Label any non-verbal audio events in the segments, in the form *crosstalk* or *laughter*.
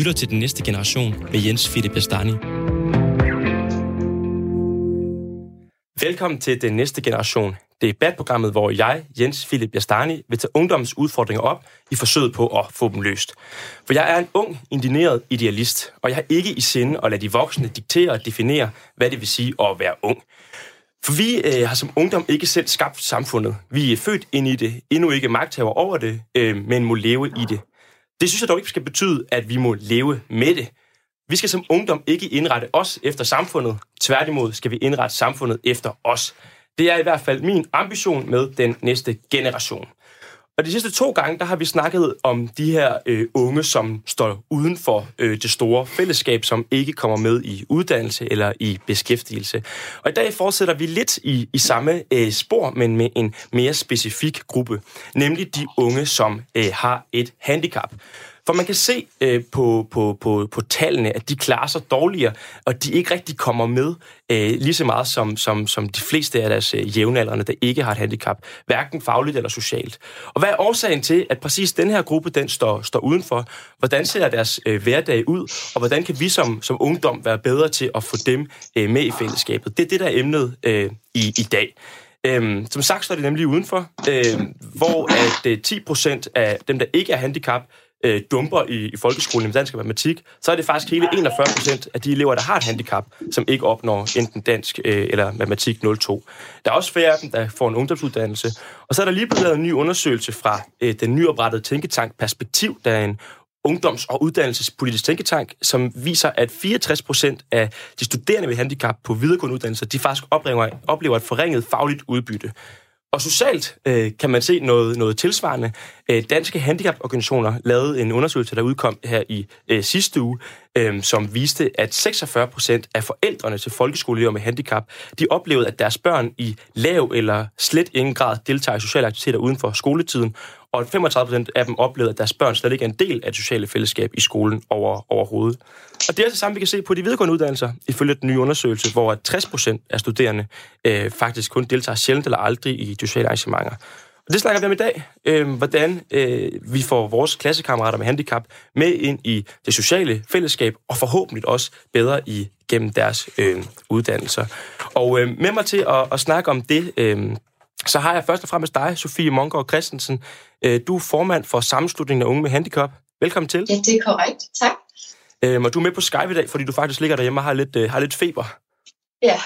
lytter til Den Næste Generation med Jens Philip Bestani. Velkommen til Den Næste Generation. Debatprogrammet, hvor jeg, Jens Philip Jastani, vil tage ungdommens udfordringer op i forsøget på at få dem løst. For jeg er en ung, indineret idealist, og jeg har ikke i sinde at lade de voksne diktere og definere, hvad det vil sige at være ung. For vi øh, har som ungdom ikke selv skabt samfundet. Vi er født ind i det, endnu ikke magthaver over det, øh, men må leve i det. Det synes jeg dog ikke skal betyde, at vi må leve med det. Vi skal som ungdom ikke indrette os efter samfundet. Tværtimod skal vi indrette samfundet efter os. Det er i hvert fald min ambition med den næste generation. Og de sidste to gange, der har vi snakket om de her øh, unge, som står uden for øh, det store fællesskab, som ikke kommer med i uddannelse eller i beskæftigelse. Og i dag fortsætter vi lidt i, i samme øh, spor, men med en mere specifik gruppe, nemlig de unge, som øh, har et handicap. For man kan se øh, på, på, på, på tallene, at de klarer sig dårligere, og de ikke rigtig kommer med øh, lige så meget som, som, som de fleste af deres øh, jævnaldrende, der ikke har et handicap, hverken fagligt eller socialt. Og hvad er årsagen til, at præcis den her gruppe, den står, står udenfor? Hvordan ser deres øh, hverdag ud, og hvordan kan vi som, som ungdom være bedre til at få dem øh, med i fællesskabet? Det er det, der er emnet øh, i, i dag. Øhm, som sagt står de nemlig udenfor, øh, hvor at øh, 10% af dem, der ikke er handicap, øh, dumper i, i folkeskolen i dansk og matematik, så er det faktisk hele 41 procent af de elever, der har et handicap, som ikke opnår enten dansk øh, eller matematik 02. Der er også færre af dem, der får en ungdomsuddannelse. Og så er der lige blevet lavet en ny undersøgelse fra øh, den nyoprettede tænketank Perspektiv, der er en ungdoms- og uddannelsespolitisk tænketank, som viser, at 64 procent af de studerende med handicap på videregående uddannelser, de faktisk oplever, oplever et forringet fagligt udbytte. Og socialt øh, kan man se noget, noget tilsvarende. Øh, danske handicaporganisationer lavede en undersøgelse, der udkom her i øh, sidste uge, øh, som viste, at 46 procent af forældrene til folkeskoleelever med handicap, de oplevede, at deres børn i lav eller slet ingen grad deltager i sociale aktiviteter uden for skoletiden, og 35 procent af dem oplevede, at deres børn slet ikke er en del af det sociale fællesskab i skolen over, overhovedet. Og det er altså samme, vi kan se på de videregående uddannelser, ifølge den nye undersøgelse, hvor 60 procent af studerende øh, faktisk kun deltager sjældent eller aldrig i sociale arrangementer. Og det snakker vi om i dag. Øh, hvordan øh, vi får vores klassekammerater med handicap med ind i det sociale fællesskab, og forhåbentlig også bedre igennem deres øh, uddannelser. Og øh, med mig til at, at snakke om det, øh, så har jeg først og fremmest dig, Sofie Mongård Christensen. Øh, du er formand for Sammenslutningen af Unge med Handicap. Velkommen til. Ja, det er korrekt. Tak. Øhm, og du er med på Skype i dag, fordi du faktisk ligger derhjemme og har lidt, øh, har lidt feber. Ja.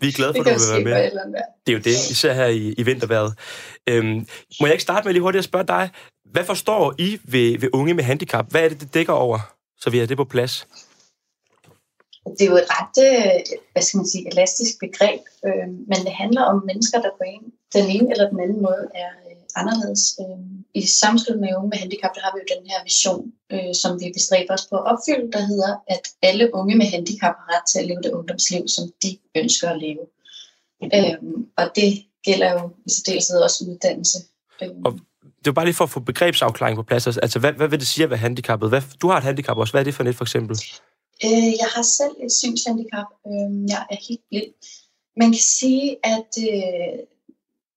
Vi er glade for, at du vil være med. Det er jo det, især her i, i vinterværet. Øhm, må jeg ikke starte med lige hurtigt at spørge dig, hvad forstår I ved, ved unge med handicap? Hvad er det, det dækker over, så vi har det på plads? Det er jo et ret, øh, hvad skal man sige, elastisk begreb, øh, men det handler om mennesker, der på en, den ene eller den anden måde er øh, anderledes. Øh, I samspil med unge med handicap, der har vi jo den her vision, øh, som vi bestræber os på at opfylde, der hedder, at alle unge med handicap har ret til at leve det ungdomsliv, som de ønsker at leve. Øh, og det gælder jo i særdeleshed også uddannelse. Øh. Og det er bare lige for at få begrebsafklaring på plads. Altså, hvad, hvad vil det sige at være handicappet? Hvad, du har et handicap også. Hvad er det for et, for eksempel? Øh, jeg har selv et synshandicap. Øh, jeg er helt blind. Man kan sige, at øh,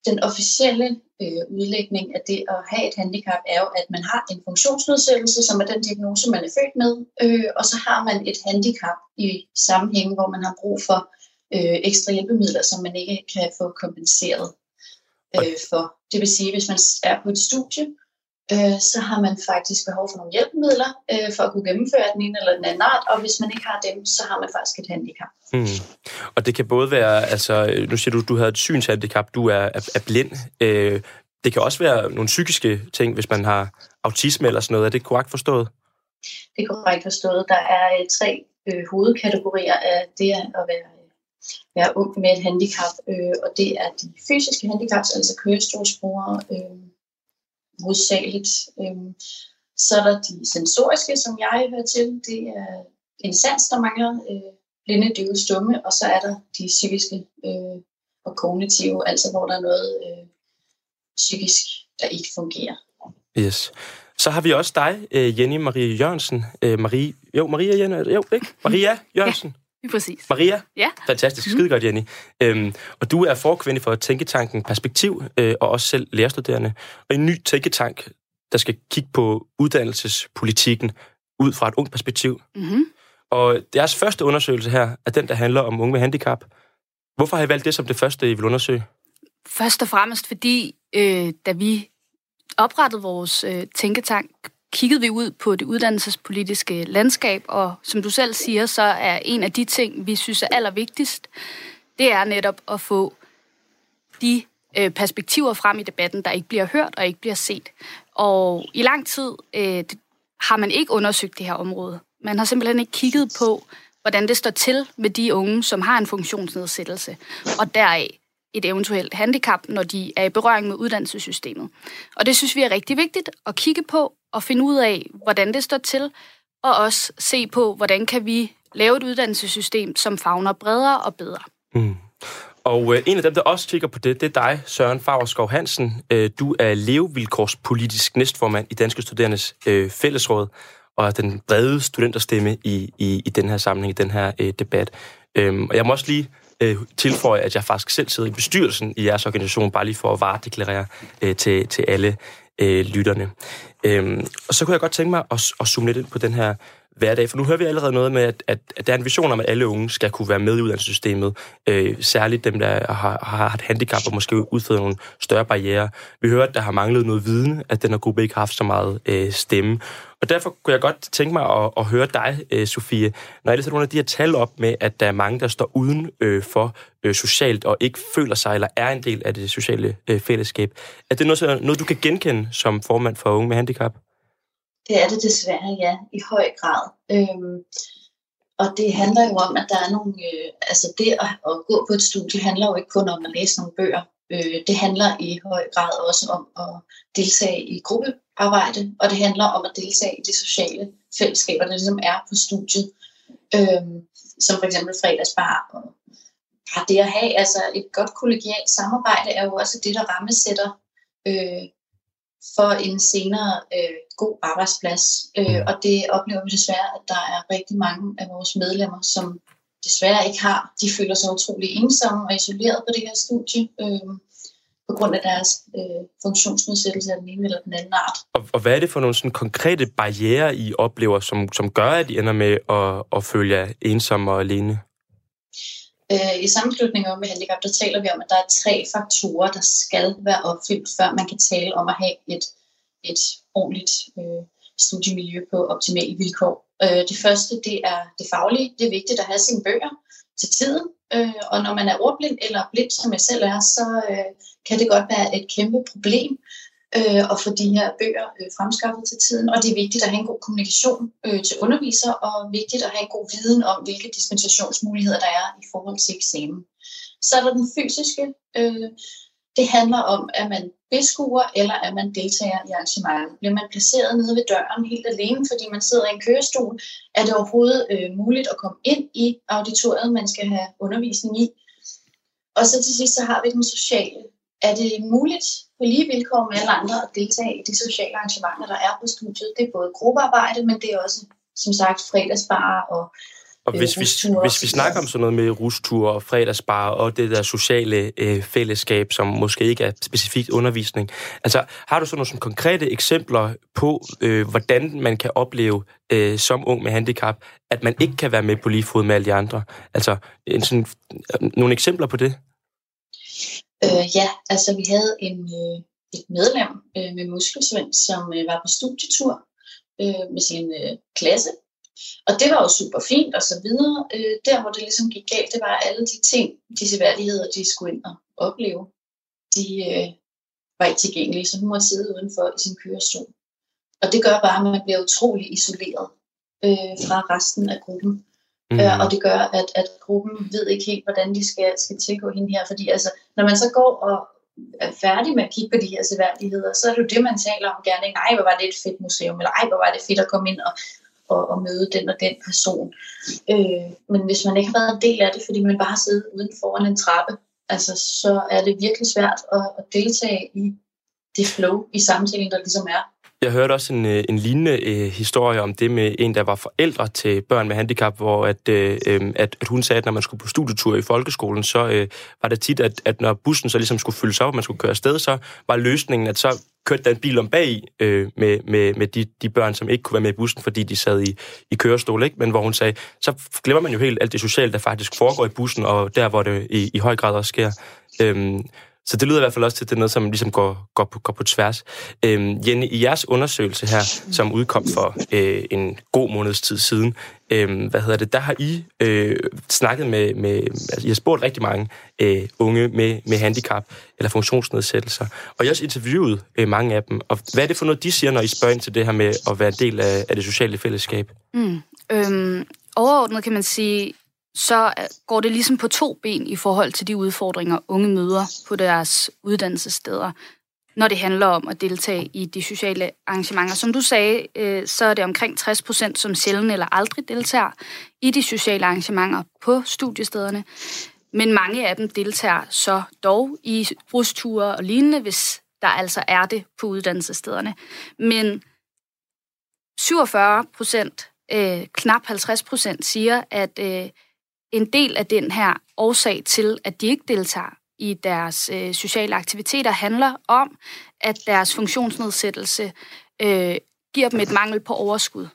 den officielle øh, udlægning af det at have et handicap er jo, at man har en funktionsnedsættelse, som er den diagnose, man er født med, øh, og så har man et handicap i sammenhæng, hvor man har brug for øh, ekstra hjælpemidler, som man ikke kan få kompenseret øh, for. Det vil sige, hvis man er på et studie, øh, så har man faktisk behov for nogle hjælpemidler øh, for at kunne gennemføre den ene eller den anden art, og hvis man ikke har dem, så har man faktisk et handicap. Mm. Og det kan både være, altså nu siger du, du har et synshandicap, du er, er, er blind. Øh, det kan også være nogle psykiske ting, hvis man har autisme eller sådan noget. Er det korrekt forstået? Det er korrekt forstået. Der er øh, tre øh, hovedkategorier af det at være, være ung med et handicap, øh, og det er de fysiske handicaps, altså kørestolsbrugere, øh, hovedsageligt. Øhm, så er der de sensoriske, som jeg hører til. Det er en sans, der mangler øh, blinde, døve, stumme, og så er der de psykiske øh, og kognitive, altså hvor der er noget øh, psykisk, der ikke fungerer. Yes. Så har vi også dig, øh, Jenny Marie Jørgensen. Øh, Marie, jo, Maria Jenny, jo, ikke? Maria Jørgensen. Ja. Præcis. Maria? Ja. Fantastisk. Mhm. Skide godt, Jenny. Øhm, og du er forkvinde for Tænketanken Perspektiv, øh, og også selv lærerstuderende. Og en ny tænketank, der skal kigge på uddannelsespolitikken. ud fra et ungt perspektiv. Mm-hmm. Og deres første undersøgelse her er den, der handler om unge med handicap. Hvorfor har I valgt det som det første, I vil undersøge? Først og fremmest fordi, øh, da vi oprettede vores øh, tænketank, kiggede vi ud på det uddannelsespolitiske landskab, og som du selv siger, så er en af de ting, vi synes er allervigtigst, det er netop at få de øh, perspektiver frem i debatten, der ikke bliver hørt og ikke bliver set. Og i lang tid øh, har man ikke undersøgt det her område. Man har simpelthen ikke kigget på, hvordan det står til med de unge, som har en funktionsnedsættelse, og deraf et eventuelt handicap, når de er i berøring med uddannelsessystemet. Og det synes vi er rigtig vigtigt at kigge på at finde ud af, hvordan det står til, og også se på, hvordan kan vi lave et uddannelsessystem, som fagner bredere og bedre. Mm. Og øh, en af dem, der også kigger på det, det er dig, Søren Fagerskov Hansen. Øh, du er levevilkårspolitisk næstformand i Danske Studerendes øh, Fællesråd, og er den brede studenterstemme i, i, i den her samling, i den her øh, debat. Øhm, og jeg må også lige øh, tilføje, at jeg faktisk selv sidder i bestyrelsen i jeres organisation, bare lige for at varedeklarere øh, til, til alle øh, lytterne. Øhm, og så kunne jeg godt tænke mig at, at zoome lidt ind på den her hverdag, for nu hører vi allerede noget med, at, at, at der er en vision om, at alle unge skal kunne være med i uddannelsessystemet, øh, særligt dem, der har, har et handicap og måske udfører nogle større barriere. Vi hører, at der har manglet noget viden, at den her gruppe ikke har haft så meget øh, stemme. Og derfor kunne jeg godt tænke mig at, at høre dig, øh, Sofie, når jeg læser nogle af de her tal op med, at der er mange, der står uden øh, for øh, socialt og ikke føler sig eller er en del af det sociale øh, fællesskab. Er det noget, noget, du kan genkende som formand for unge med handicap? Det er det desværre, ja, i høj grad. Øhm, og det handler jo om, at der er nogle... Øh, altså det at, at gå på et studie handler jo ikke kun om at læse nogle bøger. Øh, det handler i høj grad også om at deltage i gruppearbejde, og det handler om at deltage i de sociale fællesskaber, der ligesom er på studiet. Øh, som for eksempel fredagsbar og bare det at have altså et godt kollegialt samarbejde er jo også det, der rammesætter øh, for en senere øh, god arbejdsplads. Øh, mm. og det oplever vi desværre, at der er rigtig mange af vores medlemmer, som desværre ikke har. De føler sig utrolig ensomme og isoleret på det her studie. Øh, på grund af deres øh, funktionsnedsættelse af den ene eller den anden art. Og, og hvad er det for nogle sådan konkrete barriere, I oplever, som, som gør, at I ender med at, at føle jer ensomme og alene? Øh, I sammenslutninger med handicap, der taler vi om, at der er tre faktorer, der skal være opfyldt, før man kan tale om at have et, et ordentligt øh, studiemiljø på optimale vilkår. Øh, det første, det er det faglige. Det er vigtigt at have sine bøger til tiden. Øh, og når man er ordblind eller blind, som jeg selv er, så øh, kan det godt være et kæmpe problem øh, at få de her bøger øh, fremskaffet til tiden. Og det er vigtigt at have en god kommunikation øh, til underviser, og vigtigt at have en god viden om, hvilke dispensationsmuligheder der er i forhold til eksamen. Så er der den fysiske. Øh, det handler om, at man beskuer eller at man deltager i arrangementet. Bliver man placeret nede ved døren helt alene, fordi man sidder i en kørestol, er det overhovedet øh, muligt at komme ind i auditoriet, man skal have undervisning i. Og så til sidst så har vi den sociale. Er det muligt på lige vilkår med alle andre at deltage i de sociale arrangementer, der er på studiet? Det er både gruppearbejde, men det er også, som sagt, fredagsbar og og hvis vi, hvis vi snakker om sådan noget med rustur og fredagsbar og det der sociale øh, fællesskab, som måske ikke er specifikt undervisning, altså har du sådan nogle sådan konkrete eksempler på, øh, hvordan man kan opleve øh, som ung med handicap, at man ikke kan være med på lige fod med alle de andre? Altså en sådan, øh, nogle eksempler på det? Øh, ja, altså vi havde en, øh, et medlem øh, med muskelsvind, som øh, var på studietur øh, med sin øh, klasse. Og det var jo super fint og så videre. Øh, der, hvor det ligesom gik galt, det var alle de ting, de seværdigheder, de skulle ind og opleve. De øh, var ikke tilgængelige, så hun måtte sidde udenfor i sin kørestol. Og det gør bare, at man bliver utrolig isoleret øh, fra resten af gruppen. Mm. Øh, og det gør, at, at gruppen ved ikke helt, hvordan de skal, skal tilgå hende her. Fordi altså, når man så går og er færdig med at kigge på de her seværdigheder, så er det jo det, man taler om gerne. Nej, hvor var det et fedt museum, eller ej, hvor var det fedt at komme ind og, og, og møde den og den person. Øh, men hvis man ikke har været en del af det, fordi man bare sidder uden foran en trappe, altså, så er det virkelig svært at, at deltage i det flow i samtalen, der ligesom er. Jeg hørte også en, øh, en lignende øh, historie om det med en, der var forældre til børn med handicap, hvor at, øh, øhm, at, at hun sagde, at når man skulle på studietur i folkeskolen, så øh, var det tit, at, at når bussen så ligesom skulle fyldes op, og man skulle køre afsted, så var løsningen, at så kørte der en bil om bag øh, med, med, med de, de børn, som ikke kunne være med i bussen, fordi de sad i, i kørestol, ikke? men hvor hun sagde, så glemmer man jo helt alt det sociale, der faktisk foregår i bussen, og der, hvor det i, i høj grad også sker. Øhm, så det lyder i hvert fald også til, at det er noget, som ligesom går, går, på, går på tværs. Øhm, Jenny, i jeres undersøgelse her, som udkom for øh, en god måneds tid siden, øh, hvad hedder det, der har I øh, snakket med, med altså, I har spurgt rigtig mange øh, unge med, med handicap eller funktionsnedsættelser, og I har også interviewet øh, mange af dem. Og hvad er det for noget, de siger, når I spørger ind til det her med at være en del af, af det sociale fællesskab? Mm, øhm, overordnet kan man sige, så øh, går det ligesom på to ben i forhold til de udfordringer, unge møder på deres uddannelsessteder, når det handler om at deltage i de sociale arrangementer. Som du sagde, øh, så er det omkring 60 procent, som sjældent eller aldrig deltager i de sociale arrangementer på studiestederne. Men mange af dem deltager så dog i brusture og lignende, hvis der altså er det på uddannelsesstederne. Men 47 procent, øh, knap 50 procent, siger, at øh, en del af den her årsag til, at de ikke deltager i deres øh, sociale aktiviteter, handler om, at deres funktionsnedsættelse øh, giver dem et mangel på overskud.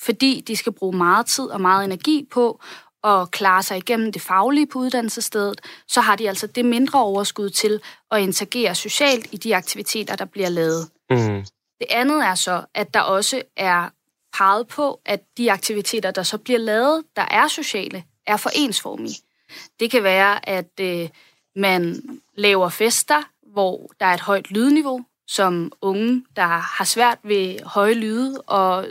Fordi de skal bruge meget tid og meget energi på at klare sig igennem det faglige på uddannelsesstedet, så har de altså det mindre overskud til at interagere socialt i de aktiviteter, der bliver lavet. Mm. Det andet er så, at der også er peget på, at de aktiviteter, der så bliver lavet, der er sociale, er for ensformige. Det kan være, at øh, man laver fester, hvor der er et højt lydniveau, som unge, der har svært ved høje lyde, og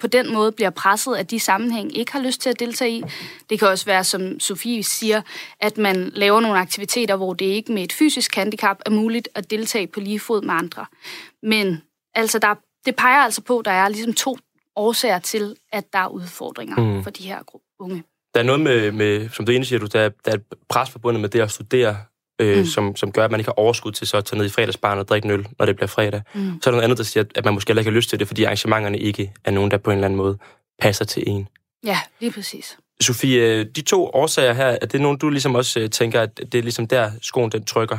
på den måde bliver presset af de sammenhæng, ikke har lyst til at deltage i. Det kan også være, som Sofie siger, at man laver nogle aktiviteter, hvor det ikke med et fysisk handicap er muligt at deltage på lige fod med andre. Men altså, der, det peger altså på, at der er ligesom to årsager til, at der er udfordringer mm. for de her unge der er noget med, med som du siger, du, der, der er et pres forbundet med det at studere, øh, mm. som, som gør, at man ikke har overskud til så at tage ned i fredagsbarn og drikke øl, når det bliver fredag. Mm. Så er der noget andet, der siger, at man måske heller ikke har lyst til det, fordi arrangementerne ikke er nogen, der på en eller anden måde passer til en. Ja, lige præcis. Sofie, de to årsager her, er det nogen, du ligesom også øh, tænker, at det er ligesom der, skoen den trykker?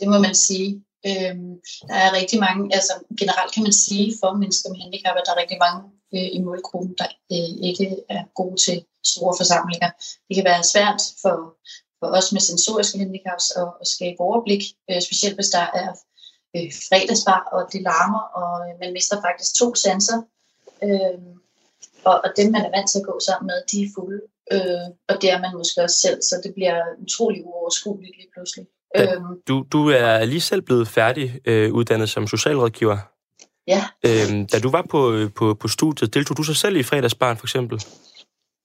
Det må man sige. Øhm, der er rigtig mange, altså generelt kan man sige for mennesker med handicap, at der er rigtig mange øh, i målgruppen, der øh, ikke er gode til store forsamlinger. Det kan være svært for, for os med sensoriske handicaps at, at skabe overblik, øh, specielt hvis der er øh, fredagsbar, og det larmer, og øh, man mister faktisk to sanser. Øh, og, og dem, man er vant til at gå sammen med, de er fulde. Øh, og det er man måske også selv, så det bliver utrolig uoverskueligt lige pludselig. Ja, øhm. du, du er lige selv blevet færdig øh, uddannet som socialrådgiver. Ja. Øhm, da du var på, øh, på, på studiet, deltog du så selv i fredagsbarn for eksempel?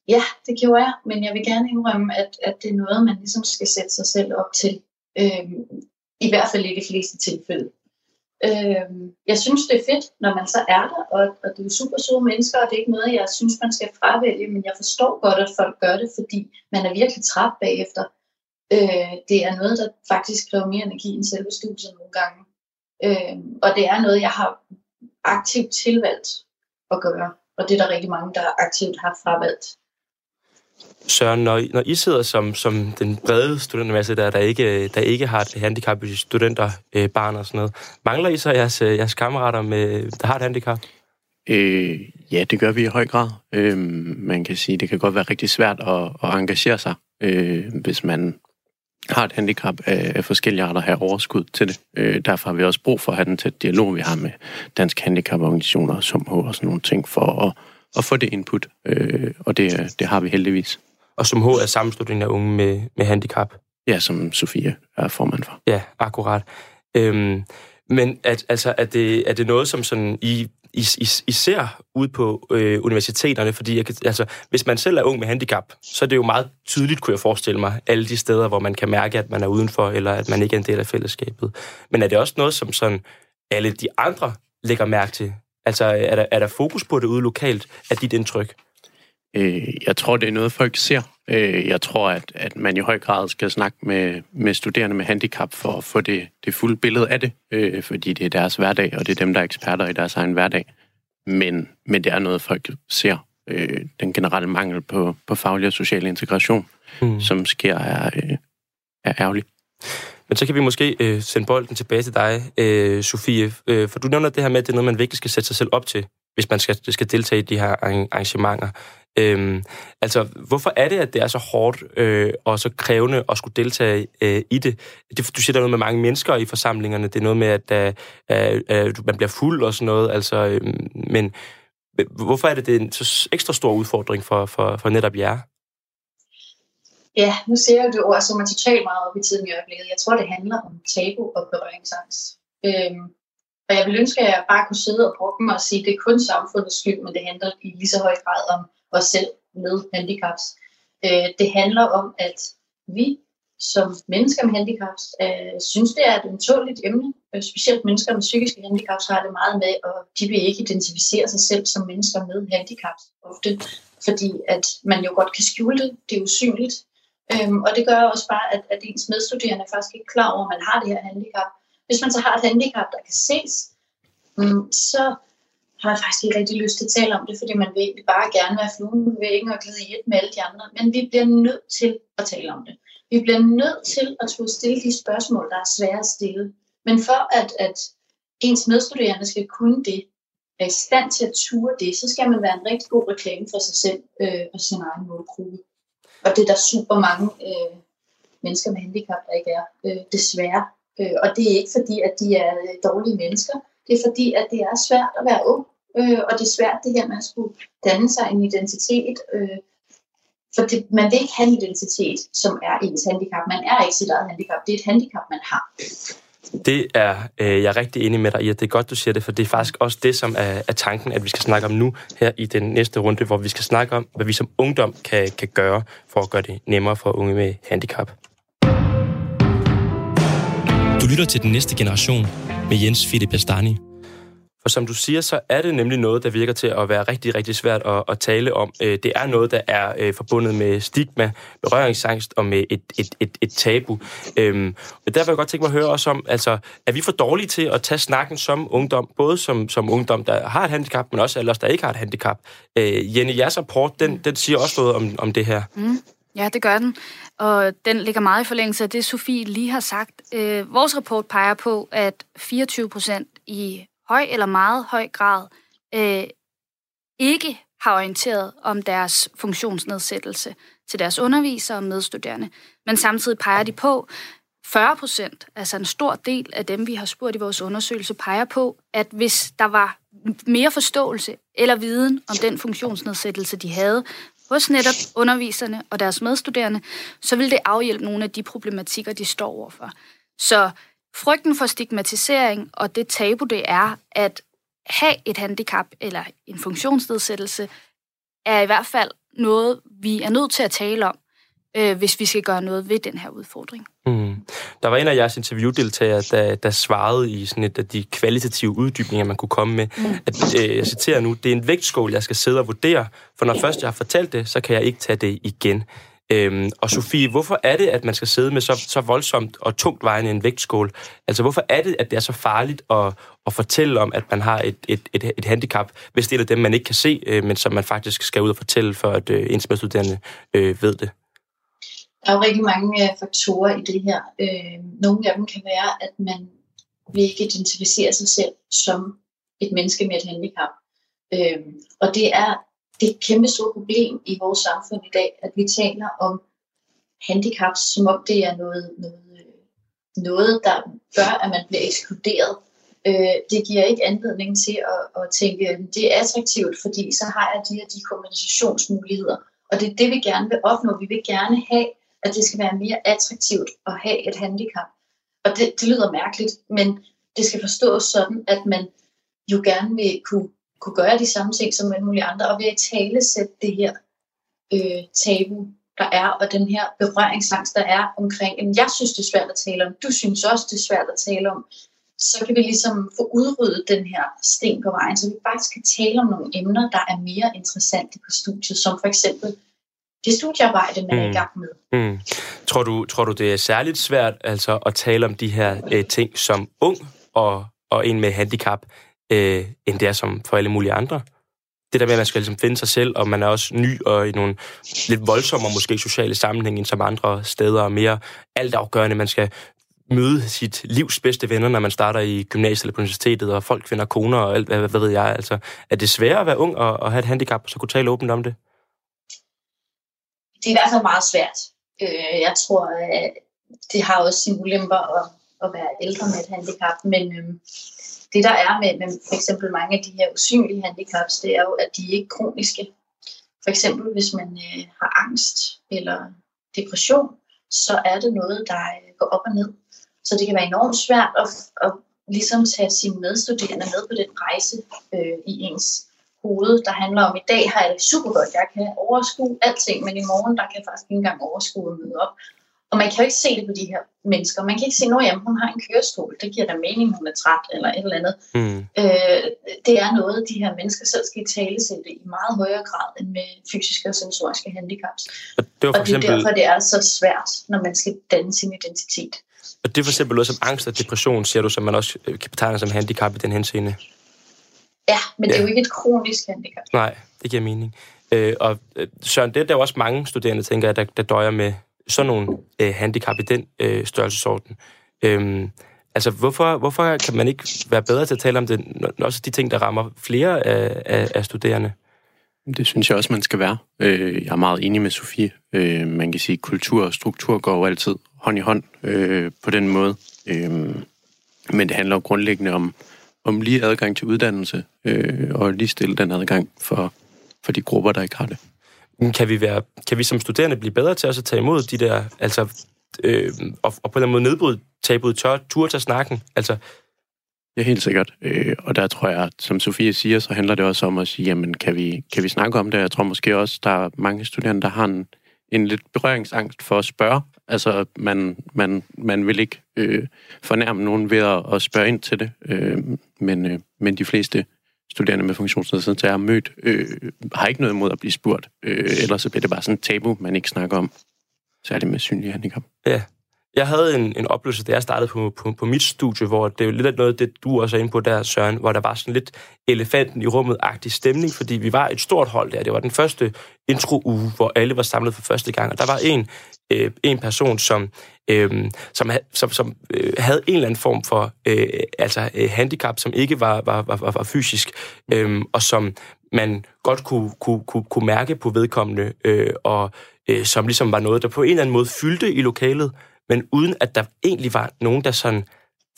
Ja, det gjorde jeg, men jeg vil gerne indrømme, at, at det er noget, man ligesom skal sætte sig selv op til. Øhm, I hvert fald i de fleste tilfælde. Øhm, jeg synes, det er fedt, når man så er der, og, og det er super søde mennesker, og det er ikke noget, jeg synes, man skal fravælge, men jeg forstår godt, at folk gør det, fordi man er virkelig træt bagefter. Øh, det er noget, der faktisk kræver mere energi end selve studiet nogle gange. Øh, og det er noget, jeg har aktivt tilvalgt at gøre, og det er der rigtig mange, der aktivt har fravalgt. Søren, når, når I sidder som, som den brede studentermasse, der, der, ikke, der ikke har et handicap, studenter, øh, barn og sådan noget, mangler I så jeres, øh, jeres kammerater, med, der har et handicap? Øh, ja, det gør vi i høj grad. Øh, man kan sige, det kan godt være rigtig svært at, at engagere sig, øh, hvis man har et handicap af, af forskellige arter her overskud til det. Øh, derfor har vi også brug for at have den tæt dialog, vi har med Dansk Handicaporganisationer som og sådan nogle ting, for at, at få det input, øh, og det, det har vi heldigvis. Og som H er sammenslutningen af unge med, med handicap? Ja, som Sofie er formand for. Ja, akkurat. Øhm, men at, altså, er, det, er det noget, som sådan I is, is, især ud på øh, universiteterne, fordi jeg kan, altså, hvis man selv er ung med handicap, så er det jo meget tydeligt, kunne jeg forestille mig, alle de steder, hvor man kan mærke, at man er udenfor, eller at man ikke er en del af fællesskabet. Men er det også noget, som sådan alle de andre lægger mærke til? Altså, er der, er der fokus på det ude lokalt? Er dit indtryk? Øh, jeg tror, det er noget, folk ser. Øh, jeg tror, at, at man i høj grad skal snakke med, med studerende med handicap for at få det, det fulde billede af det, øh, fordi det er deres hverdag, og det er dem, der er eksperter i deres egen hverdag. Men, men det er noget, folk ser. Øh, den generelle mangel på, på faglig og social integration, mm. som sker, er, øh, er ærgerligt. Men så kan vi måske øh, sende bolden tilbage til dig, øh, Sofie, øh, for du nævner det her med, at det er noget, man virkelig skal sætte sig selv op til, hvis man skal, skal deltage i de her arrangementer. Øhm, altså, hvorfor er det, at det er så hårdt øh, og så krævende at skulle deltage øh, i det? det? Du siger, der er noget med mange mennesker i forsamlingerne. Det er noget med, at der, øh, øh, øh man bliver fuld og sådan noget. Altså, øh, men hvorfor er det, det er en så ekstra stor udfordring for, for, for netop jer? Ja, nu ser jeg det ord, som er totalt meget op i tiden i øjeblikket. Jeg tror, det handler om tabu og berøringsangst. Øhm, og jeg vil ønske, at jeg bare kunne sidde og bruge dem og sige, at det er kun samfundets skyld, men det handler i lige så høj grad om os selv med handicaps. Øh, det handler om, at vi som mennesker med handicaps øh, synes, det er et untåligt emne. Øh, specielt mennesker med psykiske handicaps har det meget med, og de vil ikke identificere sig selv som mennesker med handicaps ofte, fordi at man jo godt kan skjule det. Det er usynligt. Øhm, og det gør også bare, at, at ens medstuderende faktisk ikke er klar over, at man har det her handicap. Hvis man så har et handicap, der kan ses, mm, så har jeg faktisk ikke rigtig lyst til at tale om det, fordi man vil bare gerne være fluen på væggen og glide i et med alle de andre. Men vi bliver nødt til at tale om det. Vi bliver nødt til at skulle stille de spørgsmål, der er svære at stille. Men for at, at ens medstuderende skal kunne det, være i stand til at ture det, så skal man være en rigtig god reklame for sig selv øh, og sin egen målgruppe. Og det er der super mange øh, mennesker med handicap, der ikke er, øh, desværre. Øh, og det er ikke fordi, at de er øh, dårlige mennesker. Det er fordi, at det er svært at være ung. Øh, og det er svært det her med at skulle danne sig en identitet. Øh, for det, man vil ikke have en identitet, som er ens handicap. Man er ikke sit eget handicap. Det er et handicap, man har. Det er øh, jeg er rigtig enig med dig i, at det er godt, du siger det, for det er faktisk også det, som er, er tanken, at vi skal snakke om nu her i den næste runde, hvor vi skal snakke om, hvad vi som ungdom kan, kan gøre for at gøre det nemmere for unge med handicap. Du lytter til den næste generation med Jens Philip Bastani. For som du siger, så er det nemlig noget, der virker til at være rigtig, rigtig svært at, at tale om. Øh, det er noget, der er øh, forbundet med stigma, berøringsangst og med et, et, et, et tabu. Øhm, og derfor vil jeg godt tænke mig at høre også om, altså, er vi for dårlige til at tage snakken som ungdom, både som, som ungdom, der har et handicap, men også alle der ikke har et handicap? Øh, Jenny, jeres rapport, den, den siger også noget om, om det her. Mm. Ja, det gør den. Og den ligger meget i forlængelse af det, Sofie lige har sagt. Øh, vores rapport peger på, at 24 procent i høj eller meget høj grad øh, ikke har orienteret om deres funktionsnedsættelse til deres undervisere og medstuderende. Men samtidig peger de på, 40 procent, altså en stor del af dem, vi har spurgt i vores undersøgelse, peger på, at hvis der var mere forståelse eller viden om den funktionsnedsættelse, de havde hos netop underviserne og deres medstuderende, så ville det afhjælpe nogle af de problematikker, de står overfor. Så frygten for stigmatisering og det tabu, det er at have et handicap eller en funktionsnedsættelse, er i hvert fald noget, vi er nødt til at tale om, øh, hvis vi skal gøre noget ved den her udfordring. Mm. Der var en af jeres interviewdeltagere, der, der svarede i sådan et af de kvalitative uddybninger, man kunne komme med. Mm. At, øh, jeg citerer nu, det er en vægtskål, jeg skal sidde og vurdere, for når først jeg har fortalt det, så kan jeg ikke tage det igen. Øhm, og Sofie, hvorfor er det, at man skal sidde med så, så voldsomt og tungt vejende en vægtskål? Altså, hvorfor er det, at det er så farligt at, at fortælle om, at man har et, et, et, et handicap, hvis det er dem, man ikke kan se, øh, men som man faktisk skal ud og fortælle, for at øh, ens medstuderende øh, ved det? Der er jo rigtig mange øh, faktorer i det her. Øh, nogle af dem kan være, at man vil ikke identificere sig selv som et menneske med et handicap. Øh, og det er det er et kæmpe stort problem i vores samfund i dag, at vi taler om handicaps, som om det er noget, noget, øh, noget der gør, at man bliver ekskluderet. Øh, det giver ikke anledning til at, at tænke, at det er attraktivt, fordi så har jeg de her de kommunikationsmuligheder. Og det er det, vi gerne vil opnå. Vi vil gerne have, at det skal være mere attraktivt at have et handicap. Og det, det lyder mærkeligt, men det skal forstås sådan, at man jo gerne vil kunne kunne gøre de samme ting som alle mulige andre, og ved at tale sætte det her øh, tabu, der er, og den her berøringsangst, der er omkring, jamen, jeg synes, det er svært at tale om, du synes også, det er svært at tale om, så kan vi ligesom få udryddet den her sten på vejen, så vi faktisk kan tale om nogle emner, der er mere interessante på studiet, som for eksempel det studiearbejde, man mm. er i mm. gang med. Mm. Tror, du, tror du, det er særligt svært altså, at tale om de her øh, ting som ung og, og en med handicap, øh, end det er som for alle mulige andre? Det der med, at man skal ligesom finde sig selv, og man er også ny og i nogle lidt voldsomme måske sociale sammenhænge end som andre steder, og mere altafgørende. Man skal møde sit livs bedste venner, når man starter i gymnasiet eller på universitetet, og folk finder koner og alt, hvad, hvad ved jeg. Altså, er det sværere at være ung og, og have et handicap, og så kunne tale åbent om det? Det er i hvert fald meget svært. Øh, jeg tror, at det har også sine ulemper at, at være ældre med et handicap, men øh, det der er med, med for eksempel mange af de her usynlige handicaps, det er jo, at de ikke kroniske. For eksempel hvis man øh, har angst eller depression, så er det noget, der øh, går op og ned. Så det kan være enormt svært at, at ligesom tage sine medstuderende med på den rejse øh, i ens hoved, der handler om, i dag har jeg det super godt, jeg kan overskue alting, men i morgen, der kan jeg faktisk ikke engang overskue at møde op. Og man kan jo ikke se det på de her mennesker. Man kan ikke se, at hun har en kørestol. Det giver da mening, hun er træt eller et eller andet. Mm. Øh, det er noget, de her mennesker selv skal tale sig i meget højere grad end med fysiske og sensoriske handicaps. Og det, var for og det er eksempel... derfor, det er så svært, når man skal danne sin identitet. Og det er for eksempel noget som angst og depression, siger du, som man også øh, kan betegne som handicap i den henseende. Ja, men ja. det er jo ikke et kronisk handicap. Nej, det giver mening. Øh, og øh, Søren, det er der også mange studerende, tænker jeg, der, der døjer med sådan nogle øh, handicap i den øh, størrelsesorden. Øhm, altså, hvorfor, hvorfor kan man ikke være bedre til at tale om det, når også de ting, der rammer flere af, af, af studerende? Det synes jeg også, man skal være. Øh, jeg er meget enig med Sofie. Øh, man kan sige, at kultur og struktur går jo altid hånd i hånd øh, på den måde. Øh, men det handler jo grundlæggende om, om lige adgang til uddannelse øh, og lige stille den adgang for, for de grupper, der ikke har det. Kan vi, være, kan vi som studerende blive bedre til at tage imod de der, altså, øh, og, og på en eller anden måde nedbryde tabuet, tør, tur til snakken? Altså, Ja, helt sikkert. Øh, og der tror jeg, som Sofie siger, så handler det også om at sige, jamen, kan vi, kan vi snakke om det? Jeg tror måske også, der er mange studerende, der har en, en lidt berøringsangst for at spørge. Altså, man, man, man vil ikke øh, fornærme nogen ved at, at spørge ind til det, øh, men, øh, men de fleste studerende med funktionsnedsættelse, jeg har mødt, øh, har ikke noget imod at blive spurgt. Øh, ellers så bliver det bare sådan et tabu, man ikke snakker om. Særligt med synlige handicap. Ja, jeg havde en, en oplevelse, da jeg startede på, på, på mit studie, hvor det er lidt noget det, du også er inde på der, Søren, hvor der var sådan lidt elefanten i rummet-agtig stemning, fordi vi var et stort hold der. Det var den første intro-uge, hvor alle var samlet for første gang, og der var en, øh, en person, som, øh, som, som, som øh, havde en eller anden form for øh, altså, øh, handicap, som ikke var, var, var, var, var fysisk, øh, og som man godt kunne, kunne, kunne, kunne mærke på vedkommende, øh, og øh, som ligesom var noget, der på en eller anden måde fyldte i lokalet, men uden at der egentlig var nogen, der sådan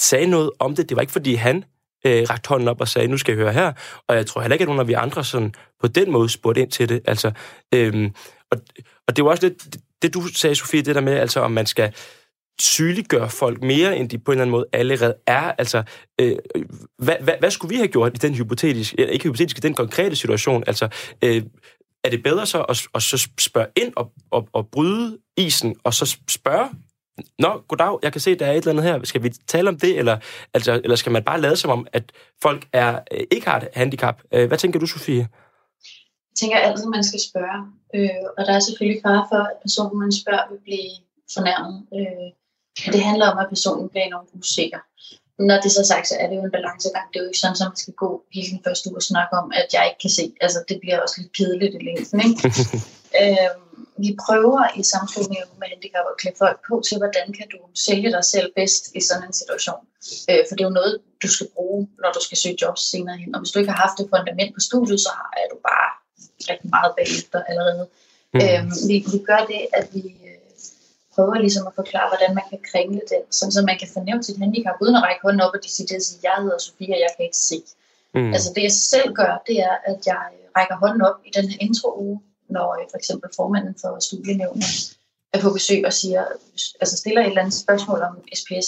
sagde noget om det. Det var ikke, fordi han øh, rakte hånden op og sagde, nu skal jeg høre her. Og jeg tror heller ikke, at nogen af vi andre sådan, på den måde spurgte ind til det. Altså, øhm, og, og det var også lidt det, du sagde, Sofie, det der med, altså, om man skal sygeliggøre folk mere, end de på en eller anden måde allerede er. Altså, øh, hvad, hvad, hvad skulle vi have gjort i den hypotetiske, ikke hypotetiske, den konkrete situation? Altså, øh, er det bedre så at, at så spørge ind og, og, og bryde isen, og så spørge Nå, goddag, jeg kan se, der er et eller andet her. Skal vi tale om det, eller, altså, eller skal man bare lade som om, at folk er, øh, ikke har et handicap? Øh, hvad tænker du, Sofie? Jeg tænker altid, man skal spørge. Øh, og der er selvfølgelig fare for, at personen, man spørger, vil blive fornærmet. Øh, men det handler om, at personen bliver enormt usikker. Når det så er sagt, så er det jo en balancegang. Det er jo ikke sådan, at man skal gå hele den første uge og snakke om, at jeg ikke kan se. Altså, det bliver også lidt kedeligt i længden, ikke? *laughs* øh, vi prøver i samfundet med handicap at klæde folk på til, hvordan kan du sælge dig selv bedst i sådan en situation. Øh, for det er jo noget, du skal bruge, når du skal søge jobs senere hen. Og hvis du ikke har haft det fundament på studiet, så er du bare rigtig meget bagefter allerede. Mm. Øh, vi, vi gør det, at vi øh, prøver ligesom at forklare, hvordan man kan kringle det, sådan så man kan fornemme sit handicap, uden at række hånden op og decidere sige, jeg hedder Sofia, og jeg kan ikke se. Mm. Altså det jeg selv gør, det er, at jeg rækker hånden op i den her intro-uge, når øh, for eksempel formanden for studienævnet er på besøg og siger, altså stiller et eller andet spørgsmål om SPS,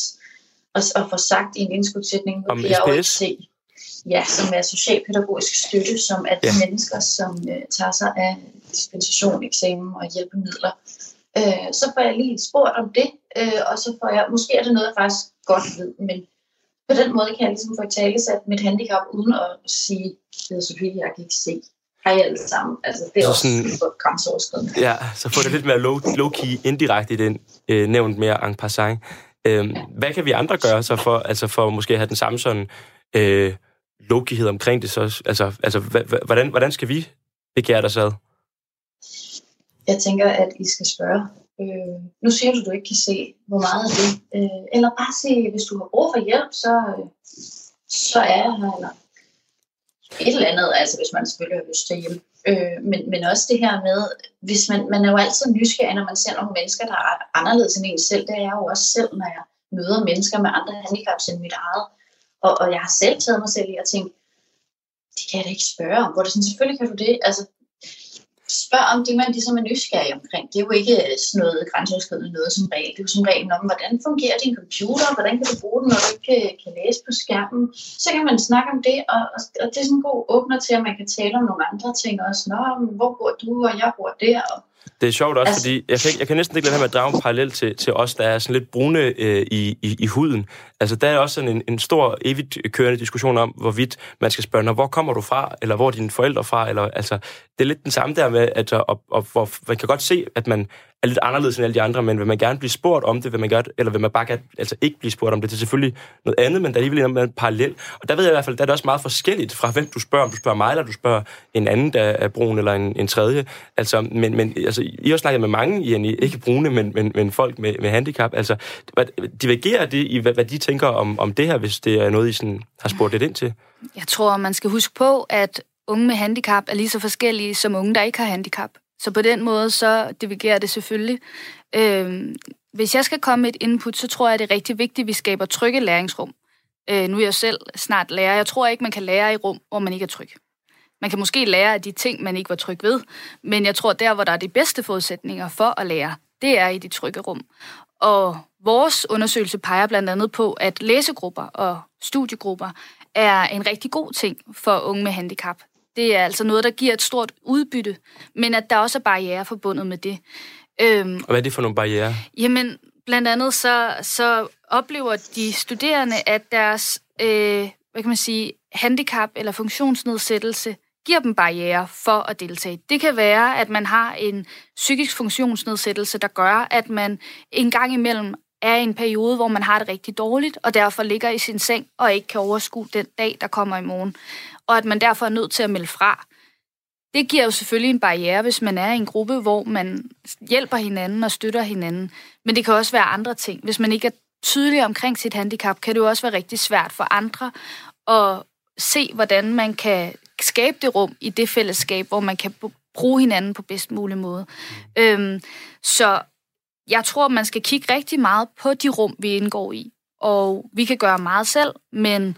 og, og får sagt i en indskudsætning, om SPS? Se, ja, som er socialpædagogisk støtte, som er de ja. mennesker, som uh, tager sig af dispensation, eksamen og hjælpemidler. Uh, så får jeg lige spurgt om det, uh, og så får jeg, måske er det noget, jeg faktisk godt ved, men på den måde kan jeg ligesom få i tale sat mit handicap, uden at sige, det er Sofie, jeg kan ikke se. Hej alle sammen. Altså, det er så også sådan, super grænseoverskridende. Ja, så får det lidt mere low, low-key, indirekte i den, øh, nævnt mere en passant. Øh, hvad kan vi andre gøre så for, altså for måske at have den samme sådan øh, lovgighed omkring det? Så, altså, altså hvordan, hvordan skal vi begære dig sad? Jeg tænker, at I skal spørge. Øh, nu siger du, at du ikke kan se, hvor meget af det. Øh, eller bare sige, hvis du har brug for hjælp, så, så er jeg her. Eller et eller andet, altså hvis man selvfølgelig har lyst til hjem. Øh, men, men også det her med, hvis man, man er jo altid nysgerrig, når man ser nogle mennesker, der er anderledes end en selv. Det er jeg jo også selv, når jeg møder mennesker med andre handicaps end mit eget. Og, og jeg har selv taget mig selv i at tænke, det kan jeg da ikke spørge om. Hvor det sådan, selvfølgelig kan du det. Altså, spørg om det, man ligesom er nysgerrig omkring. Det er jo ikke sådan noget grænseoverskridende noget som regel. Det er jo som regel om, hvordan fungerer din computer, hvordan kan du bruge den, når du ikke øh, kan læse på skærmen. Så kan man snakke om det, og, og det er sådan en god åbner til, at man kan tale om nogle andre ting også. Nå, hvor bor du, og jeg bor der, og det er sjovt også, altså, fordi jeg kan, jeg kan næsten ikke lade være med at drage en parallel til, til os, der er sådan lidt brune øh, i, i, i huden. Altså, der er også sådan en, en stor, evigt kørende diskussion om, hvorvidt man skal spørge, hvor kommer du fra, eller hvor er dine forældre fra, eller altså, det er lidt den samme der med, at og, og, hvor man kan godt se, at man er lidt anderledes end alle de andre, men vil man gerne blive spurgt om det, vil man gøre, eller vil man bare gerne, altså ikke blive spurgt om det? Det er selvfølgelig noget andet, men der er alligevel en parallel. Og der ved jeg i hvert fald, der er det også meget forskelligt fra, hvem du spørger. Om du spørger mig, eller du spørger en anden, der er brun, eller en, en tredje. Altså, men, men altså, I har snakket med mange, I ikke brune, men, men, men folk med, med handicap. Altså, divergerer det i, hvad, hvad de tænker om, om det her, hvis det er noget, I sådan har spurgt lidt ind til? Jeg tror, man skal huske på, at unge med handicap er lige så forskellige som unge, der ikke har handicap. Så på den måde, så divergerer det selvfølgelig. Øh, hvis jeg skal komme med et input, så tror jeg, det er rigtig vigtigt, at vi skaber trygge læringsrum. Øh, nu er jeg selv snart lærer. Jeg tror ikke, man kan lære i rum, hvor man ikke er tryg. Man kan måske lære af de ting, man ikke var tryg ved, men jeg tror, der, hvor der er de bedste forudsætninger for at lære, det er i de trygge rum. Og vores undersøgelse peger blandt andet på, at læsegrupper og studiegrupper er en rigtig god ting for unge med handicap. Det er altså noget, der giver et stort udbytte, men at der også er barriere forbundet med det. Øhm, og hvad er det for nogle barriere? Jamen, blandt andet så, så oplever de studerende, at deres øh, hvad kan man sige, handicap eller funktionsnedsættelse giver dem barriere for at deltage. Det kan være, at man har en psykisk funktionsnedsættelse, der gør, at man en gang imellem er i en periode, hvor man har det rigtig dårligt, og derfor ligger i sin seng og ikke kan overskue den dag, der kommer i morgen. Og at man derfor er nødt til at melde fra. Det giver jo selvfølgelig en barriere, hvis man er i en gruppe, hvor man hjælper hinanden og støtter hinanden. Men det kan også være andre ting. Hvis man ikke er tydelig omkring sit handicap, kan det jo også være rigtig svært for andre at se, hvordan man kan skabe det rum i det fællesskab, hvor man kan bruge hinanden på bedst mulig måde. Øhm, så jeg tror, man skal kigge rigtig meget på de rum, vi indgår i. Og vi kan gøre meget selv, men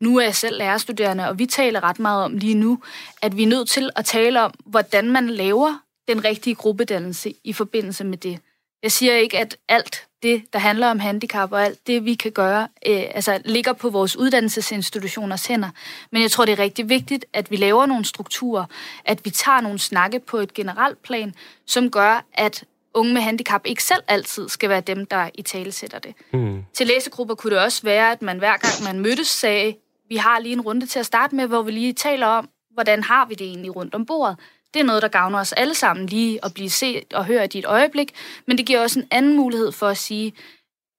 nu er jeg selv lærerstuderende, og vi taler ret meget om lige nu, at vi er nødt til at tale om, hvordan man laver den rigtige gruppedannelse i forbindelse med det. Jeg siger ikke, at alt det, der handler om handicap og alt det, vi kan gøre, øh, altså ligger på vores uddannelsesinstitutioners hænder. Men jeg tror, det er rigtig vigtigt, at vi laver nogle strukturer, at vi tager nogle snakke på et generelt plan, som gør, at unge med handicap ikke selv altid skal være dem, der i tale sætter det. Mm. Til læsegrupper kunne det også være, at man hver gang man mødtes sagde, vi har lige en runde til at starte med, hvor vi lige taler om, hvordan har vi det egentlig rundt om bordet. Det er noget, der gavner os alle sammen lige at blive set og hørt i et øjeblik, men det giver også en anden mulighed for at sige,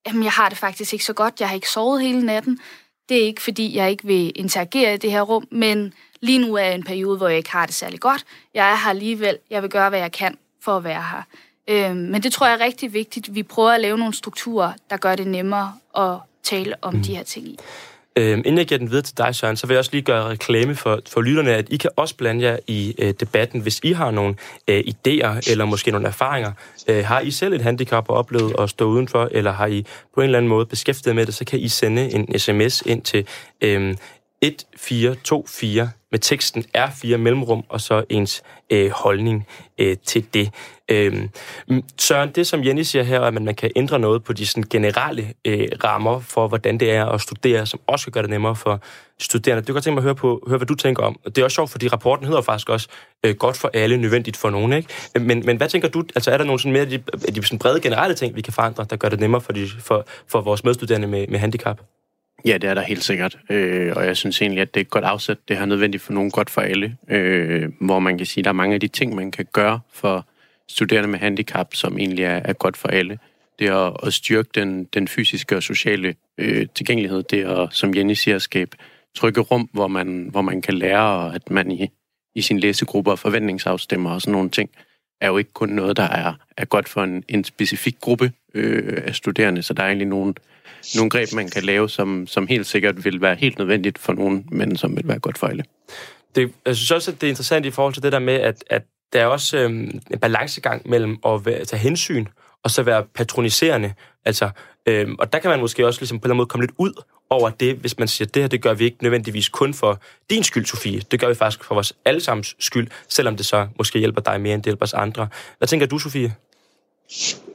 jamen jeg har det faktisk ikke så godt, jeg har ikke sovet hele natten. Det er ikke, fordi jeg ikke vil interagere i det her rum, men lige nu er jeg i en periode, hvor jeg ikke har det særlig godt. Jeg er her alligevel, jeg vil gøre, hvad jeg kan for at være her. Øh, men det tror jeg er rigtig vigtigt. Vi prøver at lave nogle strukturer, der gør det nemmere at tale om mm. de her ting i. Øhm, inden jeg giver den videre til dig, Søren, så vil jeg også lige gøre reklame for, for lytterne, at I kan også blande jer i øh, debatten, hvis I har nogle øh, idéer eller måske nogle erfaringer. Øh, har I selv et handicap og oplevet at stå udenfor, eller har I på en eller anden måde beskæftiget med det, så kan I sende en sms ind til øh, 1424 med teksten er fire mellemrum, og så ens øh, holdning øh, til det. Øh, Søren, det som Jenny siger her, at man kan ændre noget på de sådan, generelle øh, rammer for, hvordan det er at studere, som også kan gøre det nemmere for studerende. Det kan godt tænke mig at høre, på, høre, hvad du tænker om. Det er også sjovt, fordi rapporten hedder faktisk også øh, godt for alle, nødvendigt for nogen. Ikke? Øh, men, men hvad tænker du? Altså er der nogle sådan mere de, de sådan brede generelle ting, vi kan forandre, der gør det nemmere for, de, for, for vores medstuderende med, med handicap? Ja, det er der helt sikkert. Øh, og jeg synes egentlig, at det er et godt afsæt. Det er nødvendigt for nogen, godt for alle. Øh, hvor man kan sige, at der er mange af de ting, man kan gøre for studerende med handicap, som egentlig er, er godt for alle. Det er at, at styrke den, den fysiske og sociale øh, tilgængelighed. Det er, at, som Jenny siger, at skabe trygge rum, hvor man, hvor man kan lære, og at man i, i sin læsegruppe og forventningsafstemmer og sådan nogle ting, er jo ikke kun noget, der er, er godt for en, en specifik gruppe øh, af studerende. Så der er egentlig nogle, nogle greb, man kan lave, som, som helt sikkert vil være helt nødvendigt for nogen, men som vil være godt for alle. Det, jeg synes også, at det er interessant i forhold til det der med, at, at der er også øh, en balancegang mellem at være, tage hensyn og så være patroniserende. Altså, øh, og der kan man måske også ligesom på en eller anden måde komme lidt ud over det, hvis man siger, at det her det gør vi ikke nødvendigvis kun for din skyld, Sofie. Det gør vi faktisk for vores allesammens skyld, selvom det så måske hjælper dig mere, end det hjælper os andre. Hvad tænker du, Sofie?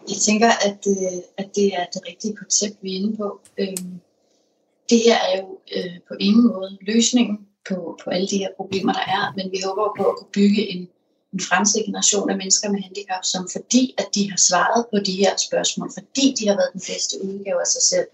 Jeg tænker, at, øh, at det er det rigtige koncept, vi er inde på. Øhm, det her er jo øh, på ingen måde løsningen på, på alle de her problemer, der er, men vi håber på at kunne bygge en, en fremtidig generation af mennesker med handicap, som fordi at de har svaret på de her spørgsmål, fordi de har været den bedste udgave af sig selv,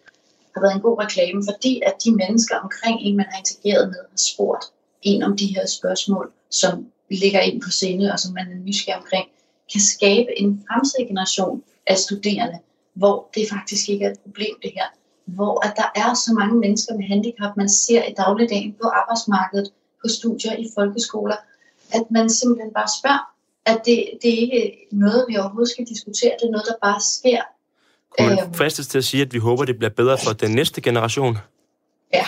har været en god reklame, fordi at de mennesker omkring en, man har integreret med, har spurgt en om de her spørgsmål, som ligger ind på scene, og som man er nysgerrig omkring, kan skabe en fremtidig generation af studerende, hvor det faktisk ikke er et problem det her. Hvor at der er så mange mennesker med handicap, man ser i dagligdagen på arbejdsmarkedet, på studier i folkeskoler, at man simpelthen bare spørger, at det, det er ikke noget, vi overhovedet skal diskutere, det er noget, der bare sker. Kunne man øhm, fristes til at sige, at vi håber, det bliver bedre for den næste generation? Ja.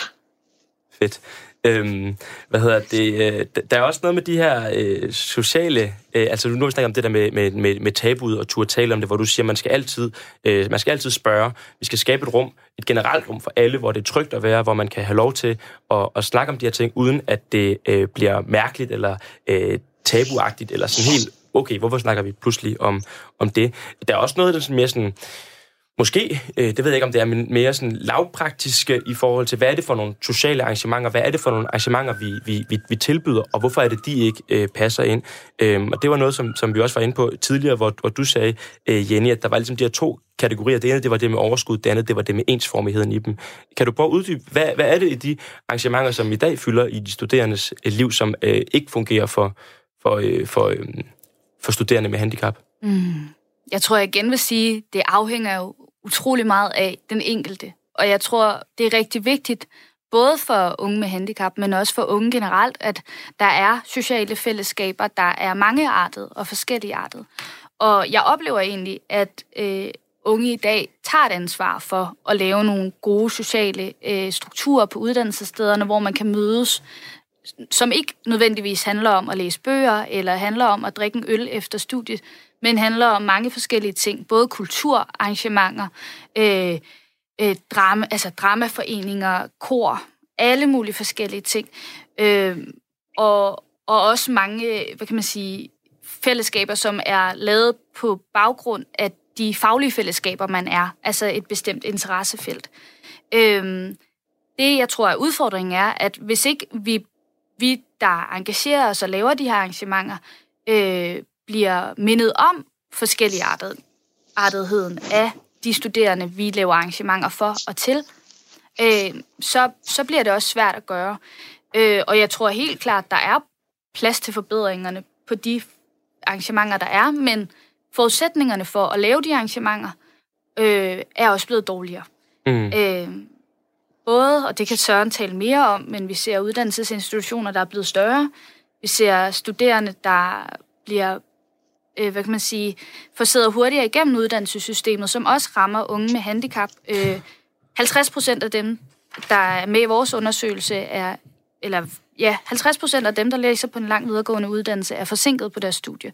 Fedt. Øhm, hvad hedder det? Øh, der er også noget med de her øh, sociale... Øh, altså nu har vi snakket om det der med, med, med, med tabud og turde tale om det, hvor du siger, man skal altid, øh, man skal altid spørge. Vi skal skabe et rum, et generelt rum for alle, hvor det er trygt at være, hvor man kan have lov til at, at snakke om de her ting, uden at det øh, bliver mærkeligt eller øh, tabuagtigt, eller sådan helt, okay, hvorfor snakker vi pludselig om, om det? Der er også noget, der er sådan mere sådan Måske, øh, det ved jeg ikke, om det er mere sådan lavpraktiske i forhold til, hvad er det for nogle sociale arrangementer, hvad er det for nogle arrangementer, vi, vi, vi, vi tilbyder, og hvorfor er det, de ikke øh, passer ind. Øhm, og det var noget, som, som vi også var inde på tidligere, hvor, hvor du sagde, øh, Jenny, at der var ligesom de her to kategorier. Det ene, det var det med overskud, det andet, det var det med ensformigheden i dem. Kan du prøve at uddybe, hvad, hvad er det i de arrangementer, som i dag fylder i de studerendes øh, liv, som øh, ikke fungerer for, for, øh, for, øh, for studerende med handicap? Mm. Jeg tror, jeg igen vil sige, det afhænger jo utrolig meget af den enkelte. Og jeg tror, det er rigtig vigtigt, både for unge med handicap, men også for unge generelt, at der er sociale fællesskaber, der er mangeartet og forskelligartet. Og jeg oplever egentlig, at øh, unge i dag tager et ansvar for at lave nogle gode sociale øh, strukturer på uddannelsesstederne, hvor man kan mødes, som ikke nødvendigvis handler om at læse bøger, eller handler om at drikke en øl efter studiet, men handler om mange forskellige ting, både kulturarrangementer, øh, øh, drama, altså dramaforeninger, kor, alle mulige forskellige ting. Øh, og, og også mange, hvad kan man sige, fællesskaber, som er lavet på baggrund af de faglige fællesskaber, man er, altså et bestemt interessefelt. Øh, det, jeg tror er udfordringen er, at hvis ikke vi, vi der engagerer os og laver de her arrangementer, øh, bliver mindet om forskellige artetheden af de studerende, vi laver arrangementer for og til, øh, så, så bliver det også svært at gøre. Øh, og jeg tror helt klart, der er plads til forbedringerne på de arrangementer, der er, men forudsætningerne for at lave de arrangementer øh, er også blevet dårligere. Mm. Øh, både, og det kan Søren tale mere om, men vi ser uddannelsesinstitutioner, der er blevet større. Vi ser studerende, der bliver øh, hvad kan man sige, forsidder hurtigere igennem uddannelsessystemet, som også rammer unge med handicap. Øh, 50 procent af dem, der er med i vores undersøgelse, er, eller ja, 50 procent af dem, der læser på en lang videregående uddannelse, er forsinket på deres studie.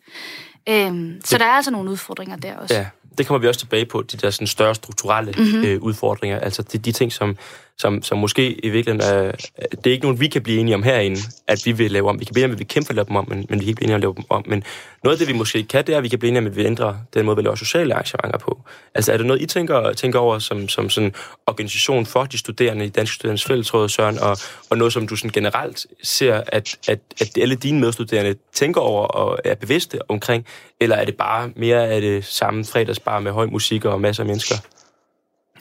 Øh, så der er altså nogle udfordringer der også. Ja, det kommer vi også tilbage på, de der sådan større strukturelle mm-hmm. øh, udfordringer. Altså de, de ting, som, som, som måske i virkeligheden er... Det er ikke nogen, vi kan blive enige om herinde, at vi vil lave om. Vi kan blive enige om, at vi kæmper at lave dem om, men, men vi kan ikke blive enige om at lave dem om. Men noget af det, vi måske kan, det er, at vi kan blive enige om, at vi ændrer den måde, vi laver sociale arrangementer på. Altså er det noget, I tænker, tænker over som, som sådan organisation for de studerende i Dansk Studerendes Fællesråd, Søren, og, og noget, som du sådan generelt ser, at, at, at alle dine medstuderende tænker over og er bevidste omkring, eller er det bare mere af det samme fredagsbar med høj musik og masser af mennesker?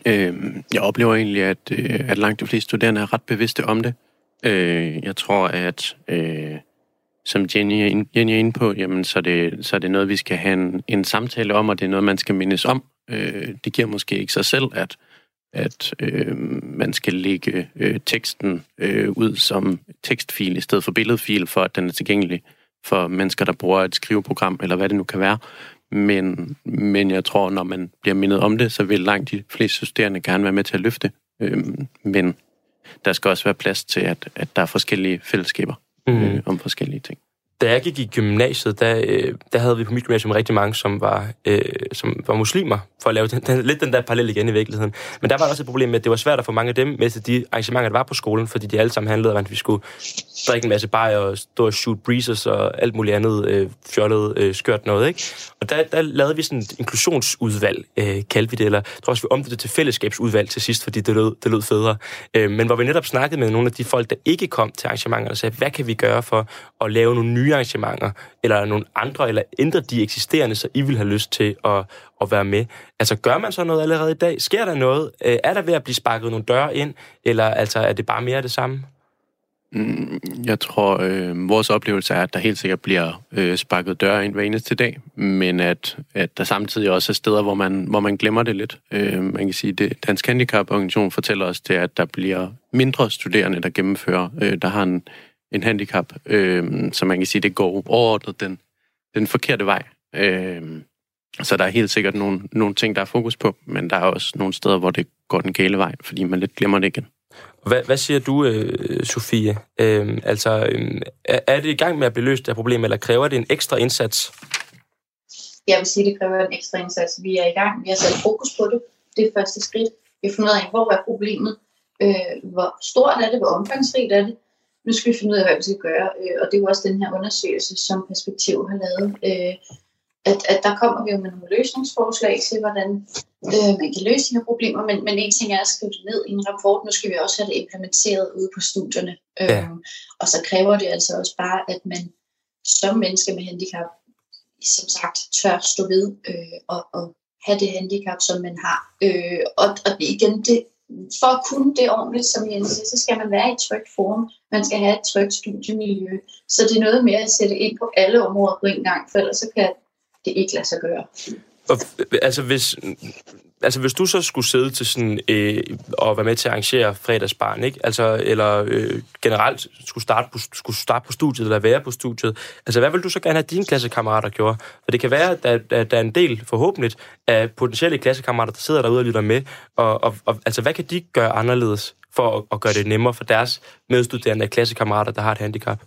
Øh, jeg oplever egentlig, at, øh, at langt de fleste studerende er ret bevidste om det. Øh, jeg tror, at øh, som Jenny, Jenny er inde på, jamen, så, er det, så er det noget, vi skal have en, en samtale om, og det er noget, man skal mindes om. Øh, det giver måske ikke sig selv, at, at øh, man skal lægge øh, teksten øh, ud som tekstfil i stedet for billedfil, for at den er tilgængelig for mennesker, der bruger et skriveprogram, eller hvad det nu kan være. Men, men jeg tror, når man bliver mindet om det, så vil langt de fleste studerende gerne være med til at løfte. Øh, men der skal også være plads til, at, at der er forskellige fællesskaber mm. øh, om forskellige ting da jeg gik i gymnasiet, der, øh, der havde vi på mit gymnasium rigtig mange, som var, øh, som var muslimer, for at lave den, den, lidt den der parallel igen i virkeligheden. Men der var også et problem med, at det var svært at få mange af dem med til de arrangementer, der var på skolen, fordi de alle sammen handlede om, at vi skulle drikke en masse bajer og stå og shoot breezes og alt muligt andet øh, fjollet øh, skørt noget. Ikke? Og der, der lavede vi sådan et inklusionsudvalg, øh, kaldte vi det, eller jeg tror også, vi omdøbte det til fællesskabsudvalg til sidst, fordi det lød, det lød federe. Øh, men hvor vi netop snakkede med nogle af de folk, der ikke kom til arrangementerne, og sagde, hvad kan vi gøre for at lave nogle nye nye arrangementer, eller nogle andre, eller ændre de eksisterende, så I vil have lyst til at, at være med. Altså, gør man så noget allerede i dag? Sker der noget? Øh, er der ved at blive sparket nogle døre ind, eller altså, er det bare mere af det samme? Mm, jeg tror, øh, vores oplevelse er, at der helt sikkert bliver øh, sparket døre ind hver eneste dag, men at, at der samtidig også er steder, hvor man, hvor man glemmer det lidt. Øh, man kan sige, at Dansk Handicap-organisation fortæller os det, at der bliver mindre studerende, der gennemfører, øh, der har en, en handicap, øh, så man kan sige, det går overordnet den, den forkerte vej. Øh, så der er helt sikkert nogle, nogle ting, der er fokus på, men der er også nogle steder, hvor det går den gale vej, fordi man lidt glemmer det igen. Hvad, hvad siger du, øh, Sofie? Øh, altså, øh, er det i gang med at blive løst det her problem, eller kræver det en ekstra indsats? Jeg vil sige, det kræver en ekstra indsats. Vi er i gang. Vi har sat fokus på det. Det er første skridt. Vi har fundet ud af, hvor er problemet? Øh, hvor stort er det? Hvor omfangsrigt er det? Nu skal vi finde ud af, hvad vi skal gøre. Øh, og det er jo også den her undersøgelse, som Perspektiv har lavet. Øh, at, at der kommer vi jo med nogle løsningsforslag til, hvordan øh, man kan løse de her problemer, men, men en ting er at skrive det ned i en rapport, nu skal vi også have det implementeret ude på studierne. Øh, ja. Og så kræver det altså også bare, at man som menneske med handicap, som sagt, tør stå ved øh, og, og have det handicap, som man har. Øh, og, og igen, det, for at kunne det ordentligt, som Jens siger, så skal man være i et trygt forum. Man skal have et trygt studiemiljø. Så det er noget med at sætte ind på alle områder på en gang, for ellers så kan det ikke lade sig gøre. Og, altså, hvis, altså, hvis du så skulle sidde til sådan, øh, og være med til at arrangere fredagsbarn, ikke? Altså, eller øh, generelt skulle starte, på, skulle starte på studiet, eller være på studiet, altså, hvad vil du så gerne have dine klassekammerater gjort? For det kan være, at der, at der er en del, forhåbentlig, af potentielle klassekammerater, der sidder derude og lytter med, og, og, og altså, hvad kan de gøre anderledes for at, at gøre det nemmere for deres medstuderende klassekammerater, der har et handicap?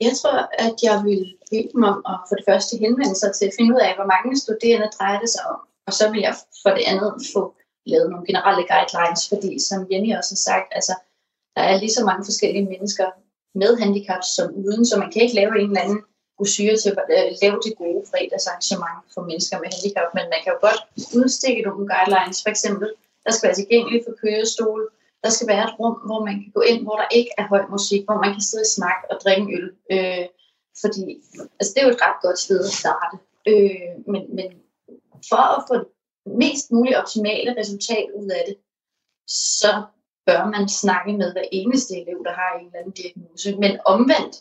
Jeg tror, at jeg vil bede dem om at for det første henvende sig til at finde ud af, hvor mange studerende drejer det sig om. Og så vil jeg for det andet få lavet nogle generelle guidelines, fordi som Jenny også har sagt, altså, der er lige så mange forskellige mennesker med handicap som uden, så man kan ikke lave en eller anden brosyre til at øh, lave det gode fredagsarrangement for mennesker med handicap, men man kan jo godt udstikke nogle guidelines, for eksempel, der skal være tilgængeligt for kørestol, der skal være et rum, hvor man kan gå ind, hvor der ikke er høj musik, hvor man kan sidde og snakke og drikke øl. Øh, fordi altså, det er jo et ret godt sted at starte. Øh, men, men for at få mest muligt optimale resultat ud af det, så bør man snakke med hver eneste elev, der har en eller anden diagnose. Men omvendt,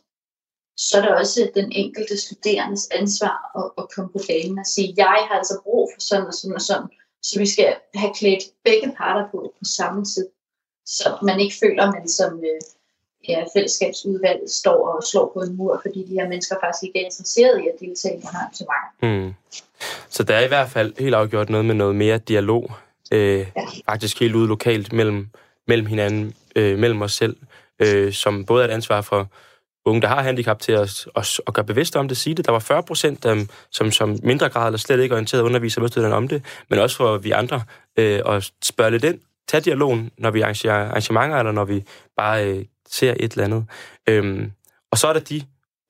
så er det også den enkelte studerendes ansvar at, at komme på banen og sige, jeg har altså brug for sådan og sådan og sådan. Så vi skal have klædt begge parter på på samme tid så man ikke føler, at man som øh, ja, fællesskabsudvalg står og slår på en mur, fordi de her mennesker faktisk ikke er interesseret i at deltage i arrangementer. Mm. Så der er i hvert fald helt afgjort noget med noget mere dialog, øh, ja. faktisk helt ude lokalt mellem, mellem hinanden, øh, mellem os selv, øh, som både er et ansvar for unge, der har handicap, til at, at, at gøre bevidst om det, sige det. Der var 40 procent, som, som mindre grad eller slet ikke orienteret underviser med om det, men også for vi andre øh, at spørge lidt ind tage dialogen, når vi arrangerer arrangementer, eller når vi bare øh, ser et eller andet. Øhm, og så er der de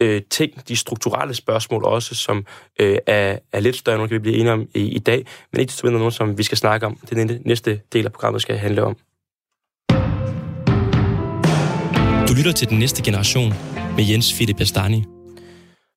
øh, ting, de strukturelle spørgsmål også, som øh, er, er lidt større, end vi bliver enige om i, i dag, men ikke desto noget, som vi skal snakke om. Det er den næste del af programmet, skal handle om. Du lytter til den næste generation med Jens Philip Astani.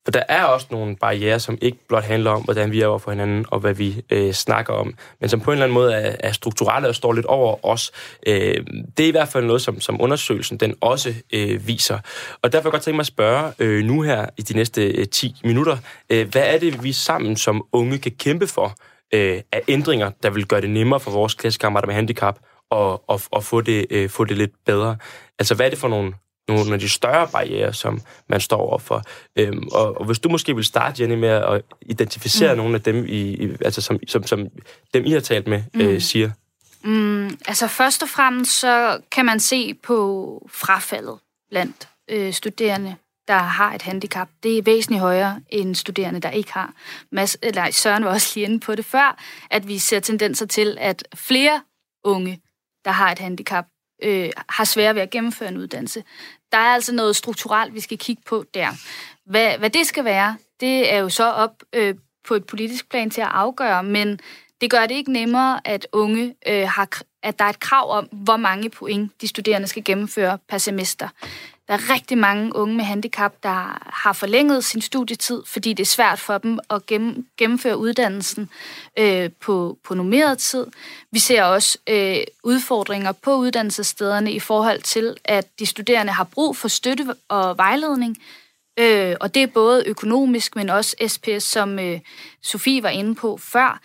For der er også nogle barriere, som ikke blot handler om, hvordan vi er over for hinanden, og hvad vi øh, snakker om, men som på en eller anden måde er, er strukturelle og står lidt over os. Øh, det er i hvert fald noget, som, som undersøgelsen den også øh, viser. Og derfor kan jeg godt tænke mig at spørge øh, nu her i de næste øh, 10 minutter, øh, hvad er det, vi sammen som unge kan kæmpe for øh, af ændringer, der vil gøre det nemmere for vores klassekammerater med handicap og, og, og få, det, øh, få det lidt bedre? Altså, hvad er det for nogle nogle af de større barriere, som man står overfor. Øhm, og, og hvis du måske vil starte, Jenny, med at identificere mm. nogle af dem, i, i, altså som, som, som dem, I har talt med, mm. øh, siger. Mm, altså først og fremmest, så kan man se på frafaldet blandt øh, studerende, der har et handicap. Det er væsentligt højere end studerende, der ikke har. Mads, eller Søren var også lige inde på det før, at vi ser tendenser til, at flere unge, der har et handicap, øh, har svært ved at gennemføre en uddannelse. Der er altså noget strukturelt, vi skal kigge på der. Hvad, hvad det skal være, det er jo så op øh, på et politisk plan til at afgøre, men det gør det ikke nemmere, at unge øh, har, at der er et krav om, hvor mange point de studerende skal gennemføre per semester. Der er rigtig mange unge med handicap, der har forlænget sin studietid, fordi det er svært for dem at gennemføre uddannelsen øh, på, på nummeret tid. Vi ser også øh, udfordringer på uddannelsesstederne i forhold til, at de studerende har brug for støtte og vejledning, øh, og det er både økonomisk, men også SPS, som øh, Sofie var inde på før.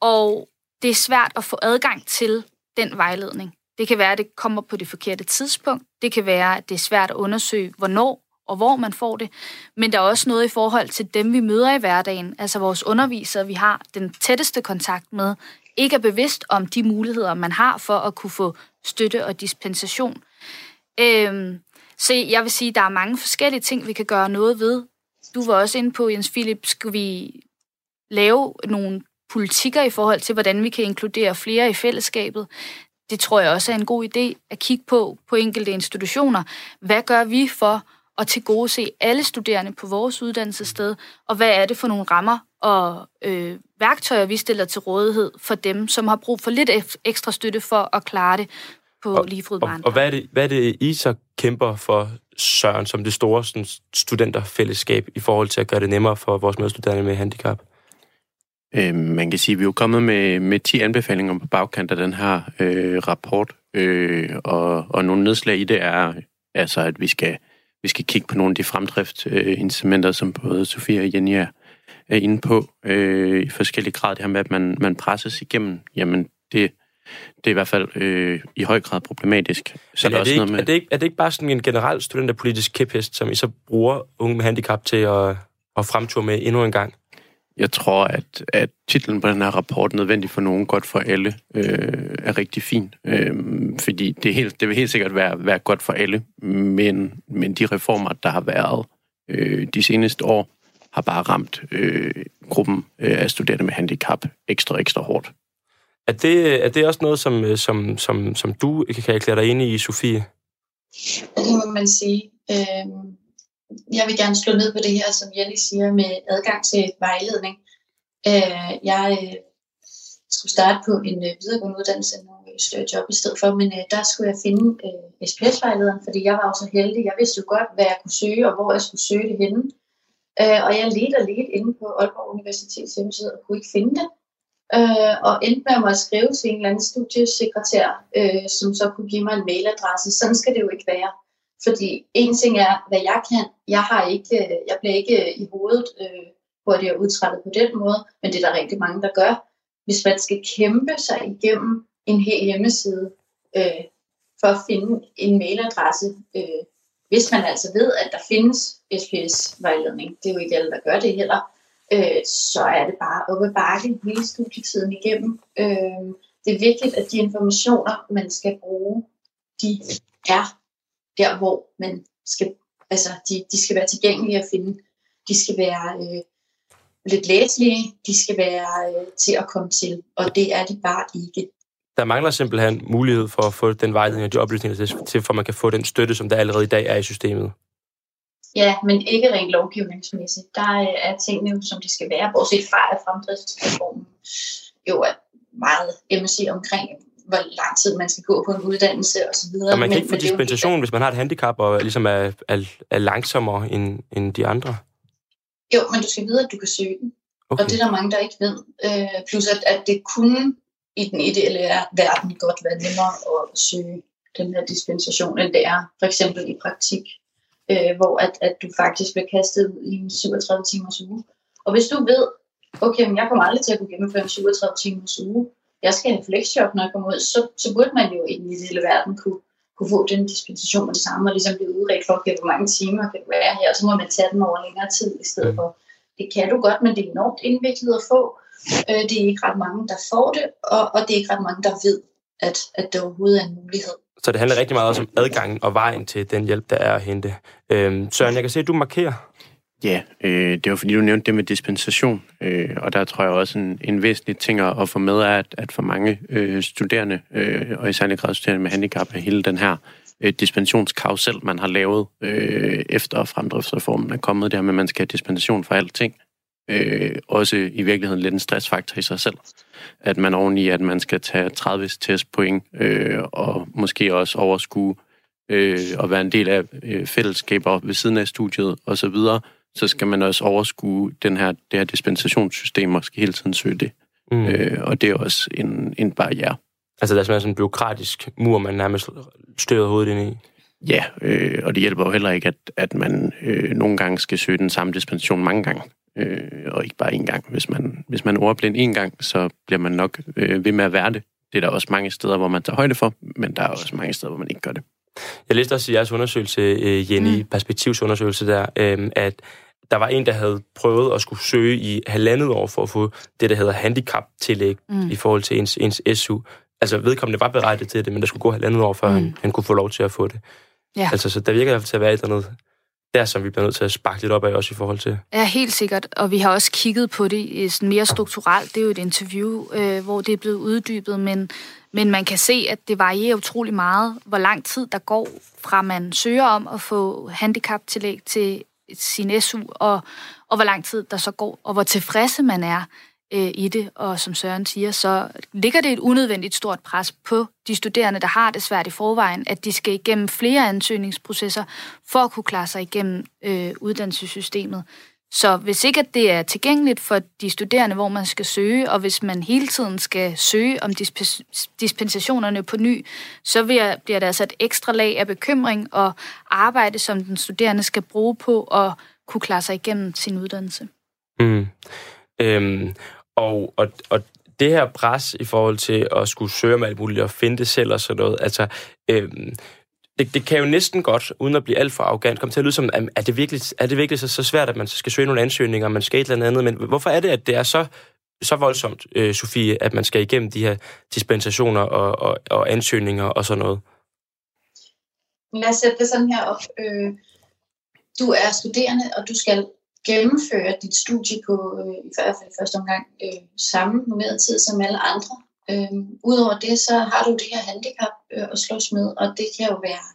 Og det er svært at få adgang til den vejledning. Det kan være, at det kommer på det forkerte tidspunkt. Det kan være, at det er svært at undersøge, hvornår og hvor man får det. Men der er også noget i forhold til dem, vi møder i hverdagen, altså vores undervisere, vi har den tætteste kontakt med, ikke er bevidst om de muligheder, man har for at kunne få støtte og dispensation. Øhm, så jeg vil sige, at der er mange forskellige ting, vi kan gøre noget ved. Du var også inde på, Jens Philip, skulle vi lave nogle politikker i forhold til, hvordan vi kan inkludere flere i fællesskabet det tror jeg også er en god idé at kigge på på enkelte institutioner. Hvad gør vi for at tilgodese alle studerende på vores uddannelsessted, og hvad er det for nogle rammer og øh, værktøjer, vi stiller til rådighed for dem, som har brug for lidt ekstra støtte for at klare det på og, lige fod. Og, og hvad, er det, hvad er det, I så kæmper for, Søren, som det store sådan, studenterfællesskab i forhold til at gøre det nemmere for vores medstuderende med handicap? Øh, man kan sige, at vi er jo kommet med, med 10 anbefalinger på bagkant af den her øh, rapport, øh, og, og nogle nedslag i det er, altså, at vi skal, vi skal kigge på nogle af de fremdriftinstrumenter, øh, som både Sofie og Jenny er, er inde på øh, i forskellige grad. Det her med, at man, man presses igennem, jamen det, det er i hvert fald øh, i høj grad problematisk. Så er, er, det ikke, med... er, det ikke, er det ikke bare sådan en generel studenterpolitisk kæphest, som I så bruger unge med handicap til at, at fremture med endnu en gang? Jeg tror, at, at titlen på den her rapport, Nødvendig for nogen, godt for alle, øh, er rigtig fin. Øh, fordi det, helt, det vil helt sikkert være, være godt for alle, men, men de reformer, der har været øh, de seneste år, har bare ramt øh, gruppen øh, af studerende med handicap ekstra, ekstra hårdt. Er det, er det også noget, som, øh, som, som, som du kan erklære dig ind i, Sofie? Det må man sige. Øh, jeg vil gerne slå ned på det her, som Jenny siger, med adgang til vejledning. Øh, jeg øh, skulle starte på en øh, videregående uddannelse, nogle større job i stedet for, men øh, der skulle jeg finde øh, SPS-vejlederen, fordi jeg var jo så heldig. Jeg vidste jo godt, hvad jeg kunne søge, og hvor jeg skulle søge det henne. Øh, og jeg ledte og ledte inde på Aalborg Universitets hjemmeside og kunne ikke finde det. og endte med at skrive til en eller anden studiesekretær, som så kunne give mig en mailadresse. Sådan skal det jo ikke være. Fordi en ting er, hvad jeg kan. Jeg, har ikke, jeg bliver ikke øh, i hovedet øh, hurtigt udtrættet på den måde, men det er der rigtig mange, der gør. Hvis man skal kæmpe sig igennem en hel hjemmeside øh, for at finde en mailadresse, øh, hvis man altså ved, at der findes SPS-vejledning, det er jo ikke alle, der gør det heller, øh, så er det bare oppe ad bakke hele studietiden igennem. Øh, det er vigtigt, at de informationer, man skal bruge, de er der, hvor man skal, altså de, de skal være tilgængelige at finde. De skal være øh, lidt læselige, de skal være øh, til at komme til, og det er de bare ikke. Der mangler simpelthen mulighed for at få den vejledning og de oplysninger til, til, for man kan få den støtte, som der allerede i dag er i systemet. Ja, men ikke rent lovgivningsmæssigt. Der er tingene, som de skal være, bortset fra at fremdriftsreformen jo er meget sige, omkring hvor lang tid man skal gå på en uddannelse osv. Og man kan men, ikke få dispensation, hvis man har et handicap og ligesom er, er, er langsommere end, end de andre? Jo, men du skal vide, at du kan søge den. Okay. Og det er der mange, der ikke ved. Øh, plus at, at det kunne i den ideelle verden godt være nemmere at søge den her dispensation, end det er for eksempel i praktik, øh, hvor at, at du faktisk bliver kastet ud i en 37 timers uge. Og hvis du ved, okay, men jeg kommer aldrig til at kunne gennemføre en 37 timers uge, jeg skal have flexjob, når jeg kommer ud, så, så burde man jo i den ideelle verden kunne, kunne få den dispensation med det samme, og ligesom blive udredt for, okay, hvor mange timer kan du være her, og så må man tage den over længere tid i stedet mm. for. Det kan du godt, men det er enormt indviklet at få. Øh, det er ikke ret mange, der får det, og, og det er ikke ret mange, der ved, at, at det overhovedet er en mulighed. Så det handler rigtig meget også om adgangen og vejen til den hjælp, der er at hente. Øhm, Søren, jeg kan se, at du markerer. Ja, øh, det var fordi, du nævnte det med dispensation, øh, og der tror jeg også en, en væsentlig ting at få med er, at, at for mange øh, studerende, øh, og i særlig grad studerende med handicap, er hele den her øh, dispensationskarusel, man har lavet øh, efter fremdriftsreformen er kommet, der med, at man skal have dispensation for alting, øh, også i virkeligheden lidt en stressfaktor i sig selv. At man oveni, at man skal tage 30 testpoint, øh, og måske også overskue øh, og være en del af øh, fællesskaber ved siden af studiet osv., så, skal man også overskue den her, det her dispensationssystem og skal hele tiden søge det. Mm. Øh, og det er også en, en barriere. Altså der er simpelthen sådan en byråkratisk mur, man nærmest støder hovedet ind i? Ja, øh, og det hjælper jo heller ikke, at, at man øh, nogle gange skal søge den samme dispensation mange gange øh, og ikke bare én gang. Hvis man, hvis man er ordblind én gang, så bliver man nok øh, ved med at være det. Det er der også mange steder, hvor man tager højde for, men der er også mange steder, hvor man ikke gør det. Jeg læste også i jeres undersøgelse, øh, Jenny, mm. perspektivsundersøgelse der, øh, at der var en, der havde prøvet at skulle søge i halvandet år for at få det, der hedder handicap-tillæg mm. i forhold til ens, ens SU. Altså vedkommende var berettet til det, men der skulle gå halvandet år, før mm. han, han kunne få lov til at få det. Ja. Altså, så der virker i hvert fald til at være et eller andet der, som vi bliver nødt til at sparke lidt op af også i forhold til. Ja, helt sikkert. Og vi har også kigget på det sådan mere strukturelt. Det er jo et interview, øh, hvor det er blevet uddybet, men, men man kan se, at det varierer utrolig meget, hvor lang tid der går fra man søger om at få handicaptillæg til sin SU, og, og hvor lang tid der så går, og hvor tilfredse man er øh, i det. Og som Søren siger, så ligger det et unødvendigt stort pres på de studerende, der har det svært i forvejen, at de skal igennem flere ansøgningsprocesser for at kunne klare sig igennem øh, uddannelsessystemet. Så hvis ikke at det er tilgængeligt for de studerende, hvor man skal søge, og hvis man hele tiden skal søge om dispensationerne på ny, så bliver der altså et ekstra lag af bekymring og arbejde, som den studerende skal bruge på at kunne klare sig igennem sin uddannelse. Mm. Øhm, og, og, og det her pres i forhold til at skulle søge om alt muligt og finde det selv og sådan noget, altså, øhm, det, det kan jo næsten godt, uden at blive alt for arrogant, komme til at lyde som, er det virkelig, er det virkelig så, så svært, at man skal søge nogle ansøgninger, og man skal et eller andet, men hvorfor er det, at det er så, så voldsomt, øh, Sofie, at man skal igennem de her dispensationer og, og, og ansøgninger og sådan noget? Lad os sætte det sådan her op. Øh, du er studerende, og du skal gennemføre dit studie på, øh, i hvert fald første omgang, øh, samme normeret tid som alle andre. Øhm, Udover det, så har du det her handicap øh, at slås med, og det kan jo være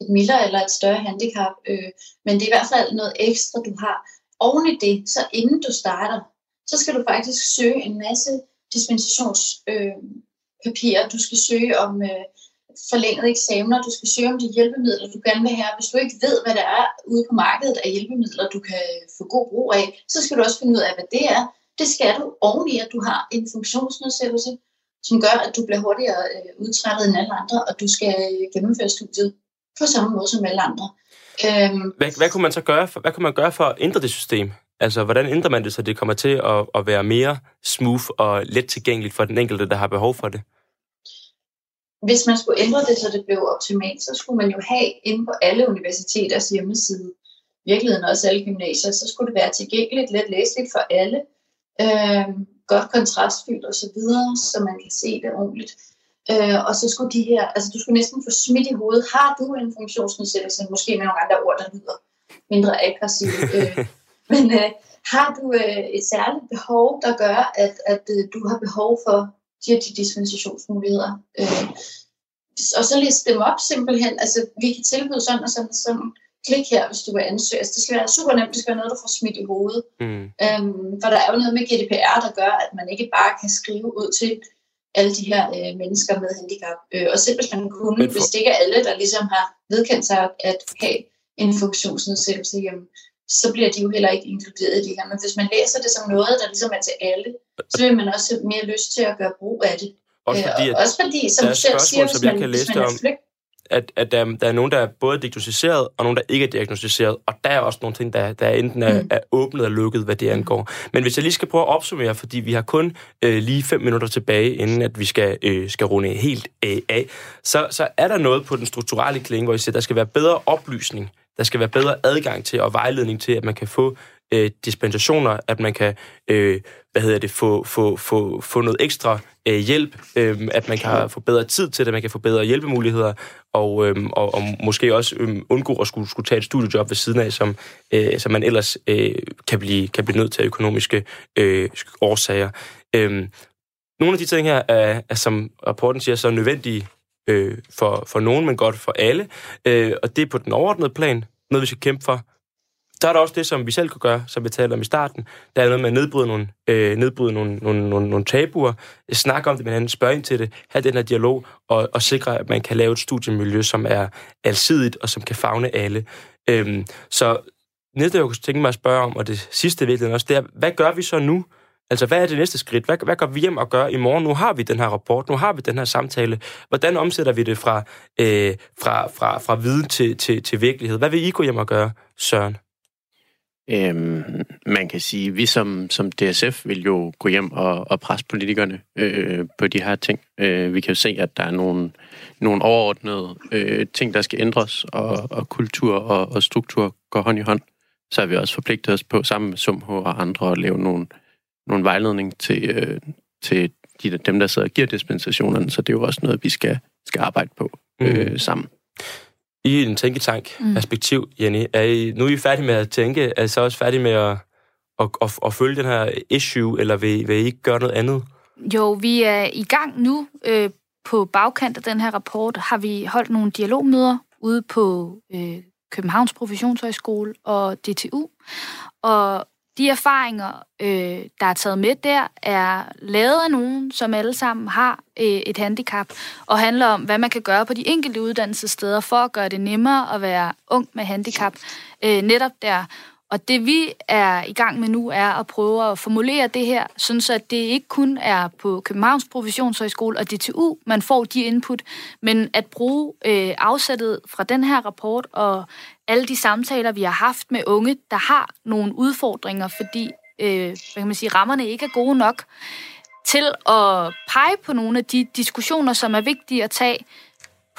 et mildere eller et større handicap, øh, men det er i hvert fald noget ekstra, du har. Oven i det, så inden du starter, så skal du faktisk søge en masse dispensationspapirer. Øh, du skal søge om øh, forlængede eksamener, du skal søge om de hjælpemidler, du gerne vil have. Hvis du ikke ved, hvad der er ude på markedet af hjælpemidler, du kan få god brug af, så skal du også finde ud af, hvad det er. Det skal du oveni, at du har en funktionsnedsættelse, som gør, at du bliver hurtigere øh, udtrættet end alle andre, og du skal gennemføre studiet på samme måde som alle andre. Øhm, hvad, hvad, kunne man så gøre for, hvad kunne man gøre for at ændre det system? Altså, hvordan ændrer man det, så det kommer til at, at være mere smooth og let tilgængeligt for den enkelte, der har behov for det? hvis man skulle ændre det, så det blev optimalt, så skulle man jo have inde på alle universiteters hjemmeside, virkeligheden også alle gymnasier, så skulle det være tilgængeligt, let læseligt for alle, øh, godt kontrastfyldt og så videre, så man kan se det ordentligt. Øh, og så skulle de her, altså du skulle næsten få smidt i hovedet, har du en funktionsnedsættelse, måske med nogle andre ord, der lyder mindre aggressivt, *laughs* øh, men øh, har du øh, et særligt behov, der gør, at, at øh, du har behov for de her de dispensationsmuligheder. Øh, og så liste dem op simpelthen. Altså, vi kan tilbyde sådan og sådan og sådan. Klik her, hvis du vil ansøge. Altså, det skal være super nemt. Det skal være noget, du får smidt i hovedet. Mm. Øhm, for der er jo noget med GDPR, der gør, at man ikke bare kan skrive ud til alle de her øh, mennesker med handicap. Øh, og selv hvis man kunne, for... hvis det ikke er alle, der ligesom har vedkendt sig at have en funktionsnedsættelse, jamen, så bliver de jo heller ikke inkluderet i det her. Men hvis man læser det som noget, der ligesom er til alle, så vil man også have mere lyst til at gøre brug af det. Også fordi, Øh, at og også fordi som der er spørgsmål, siger, som jeg man, kan læse om. flygt, at, at der, der er nogen, der er både diagnostiseret, og nogen, der ikke er diagnostiseret. Og der er også nogle ting, der, der enten er, Mm. er åbnet og lukket, hvad det angår. Men hvis jeg lige skal prøve at opsummere, fordi vi har kun øh, lige fem minutter tilbage, inden at vi skal, øh, skal runde helt øh, af, så, så er der noget på den strukturelle klinge, hvor I siger, der skal være bedre oplysning, der skal være bedre adgang til og vejledning til, at man kan få øh, dispensationer, at man kan øh, hvad hedder det, få, få, få, få noget ekstra øh, hjælp, øh, at man kan få bedre tid til det, man kan få bedre hjælpemuligheder, og, øh, og, og måske også øh, undgå at skulle, skulle tage et studiejob ved siden af, som, øh, som man ellers øh, kan, blive, kan blive nødt til af økonomiske øh, årsager. Øh, nogle af de ting her er, er som rapporten siger, så nødvendige øh, for, for nogen, men godt for alle. Øh, og det er på den overordnede plan, noget vi skal kæmpe for. Så er der også det, som vi selv kan gøre, som vi talte om i starten. Der er noget med at nedbryde nogle, øh, nedbryde nogle, nogle, nogle, nogle tabuer, snakke om det med hinanden, spørge ind til det, have den her dialog, og, og sikre, at man kan lave et studiemiljø, som er alsidigt og som kan fagne alle. Øhm, så næste, jeg kunne tænke mig at spørge om, og det sidste virkelig også, det er, hvad gør vi så nu? Altså, hvad er det næste skridt? Hvad, hvad går vi hjem og gør i morgen? Nu har vi den her rapport, nu har vi den her samtale. Hvordan omsætter vi det fra, øh, fra, fra, fra viden til, til, til virkelighed? Hvad vil I gå hjem og gøre, Søren? Øhm, man kan sige, at vi som, som DSF vil jo gå hjem og, og presse politikerne øh, på de her ting. Øh, vi kan jo se, at der er nogle, nogle overordnede øh, ting, der skal ændres, og, og kultur og, og struktur går hånd i hånd. Så har vi også forpligtet os på, sammen med SUMH og andre, at lave nogle, nogle vejledning til, øh, til de, dem, der sidder og giver dispensationerne. Så det er jo også noget, vi skal, skal arbejde på øh, sammen. I en tænketank-perspektiv, Jenny, er I, nu er I færdige med at tænke, er I så også færdige med at, at, at, at følge den her issue, eller vil, vil I ikke gøre noget andet? Jo, vi er i gang nu. Øh, på bagkant af den her rapport har vi holdt nogle dialogmøder ude på øh, Københavns Professionshøjskole og DTU. Og de erfaringer, øh, der er taget med der, er lavet af nogen, som alle sammen har øh, et handicap, og handler om, hvad man kan gøre på de enkelte uddannelsessteder for at gøre det nemmere at være ung med handicap øh, netop der. Og det vi er i gang med nu, er at prøve at formulere det her, sådan så at det ikke kun er på Københavns Professionshøjskole og DTU, man får de input, men at bruge øh, afsættet fra den her rapport og alle de samtaler, vi har haft med unge, der har nogle udfordringer, fordi øh, hvad kan man sige, rammerne ikke er gode nok, til at pege på nogle af de diskussioner, som er vigtige at tage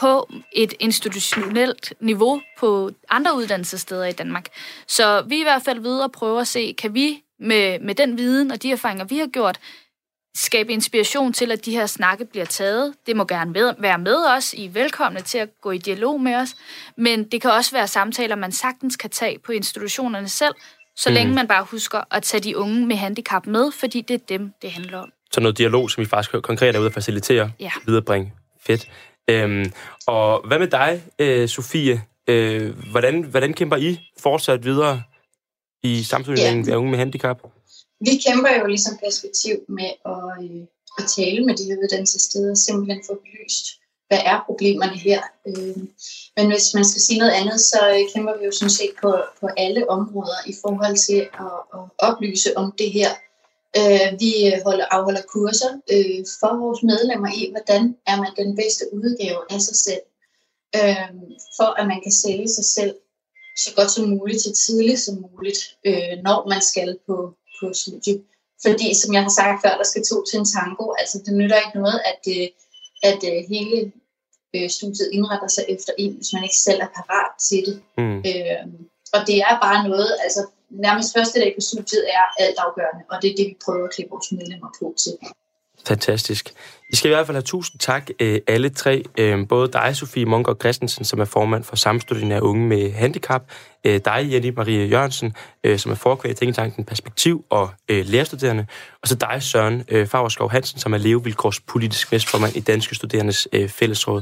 på et institutionelt niveau på andre uddannelsessteder i Danmark. Så vi er i hvert fald ved at prøve at se, kan vi med, med den viden og de erfaringer, vi har gjort, skabe inspiration til, at de her snakke bliver taget. Det må gerne med, være med os. I er velkomne til at gå i dialog med os. Men det kan også være samtaler, man sagtens kan tage på institutionerne selv, så mm. længe man bare husker at tage de unge med handicap med, fordi det er dem, det handler om. Så noget dialog, som I faktisk konkret er ude at facilitere, Ja. viderebringe. Fedt. Øhm, og hvad med dig, øh, Sofie? Øh, hvordan, hvordan kæmper I fortsat videre i samfundsudviklingen Ja. af unge med handicap? vi kæmper jo ligesom perspektiv med at, øh, at tale med de her uddannelsessteder, simpelthen få belyst, hvad er problemerne her. Øh, men hvis man skal sige noget andet, så øh, kæmper vi jo sådan set på, på alle områder i forhold til at, at oplyse om det her. Øh, vi holder, afholder kurser øh, for vores medlemmer i, hvordan er man den bedste udgave af sig selv, øh, for at man kan sælge sig selv så godt som muligt, så tidligt som muligt, øh, når man skal på, på studie. Fordi, som jeg har sagt før, der skal to til en tango. Altså, det nytter ikke noget, at, øh, at øh, hele øh, studiet indretter sig efter en, hvis man ikke selv er parat til det. Mm. Øh, og det er bare noget, altså nærmest første dag på studiet er alt afgørende, og det er det, vi prøver at klippe vores medlemmer på til. Fantastisk. I skal i hvert fald have tusind tak, øh, alle tre. Øh, både dig, Sofie Munker Christensen, som er formand for Samstudien af Unge med Handicap. Øh, dig, Jenny Marie Jørgensen, som er forkvæg i Tænketanken Perspektiv og lærerstuderende. Og så dig, Søren øh, Fagerskov Hansen, som er levevilkårspolitisk næstformand i Danske Studerendes Fællesråd.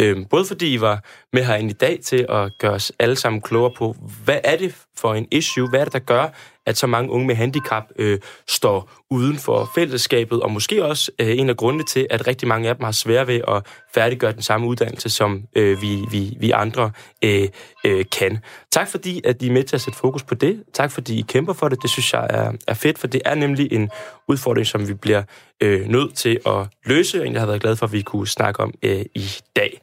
Øh, Både fordi I var med herinde i dag til at gøre os alle sammen klogere på, hvad er det for en issue, hvad er det, der gør, at så mange unge med handicap øh, står uden for fællesskabet, og måske også øh, en af grundene til, at rigtig mange af dem har svært ved at færdiggøre den samme uddannelse, som øh, vi, vi, vi andre øh, øh, kan. Tak fordi, at I er med til at sætte fokus på det. Tak fordi I kæmper for det. Det synes jeg er, er fedt, for det er nemlig en udfordring, som vi bliver øh, nødt til at løse, og jeg har været glad for, at vi kunne snakke om øh, i dag.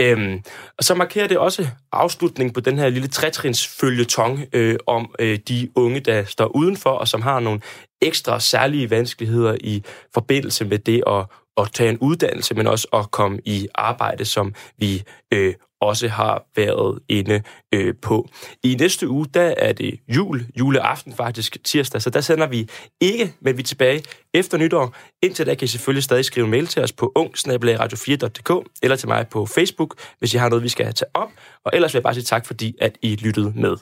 Øhm, og så markerer det også afslutning på den her lille trætrins følgetong øh, om øh, de unge, der står udenfor, og som har nogle ekstra særlige vanskeligheder i forbindelse med det at, at tage en uddannelse, men også at komme i arbejde, som vi øh, også har været inde øh, på. I næste uge, der er det jul, juleaften faktisk, tirsdag, så der sender vi ikke, men vi er tilbage efter nytår. Indtil da kan I selvfølgelig stadig skrive en mail til os på ungsnabelagradio4.dk eller til mig på Facebook, hvis I har noget, vi skal tage op. Og ellers vil jeg bare sige tak, fordi at I lyttede med.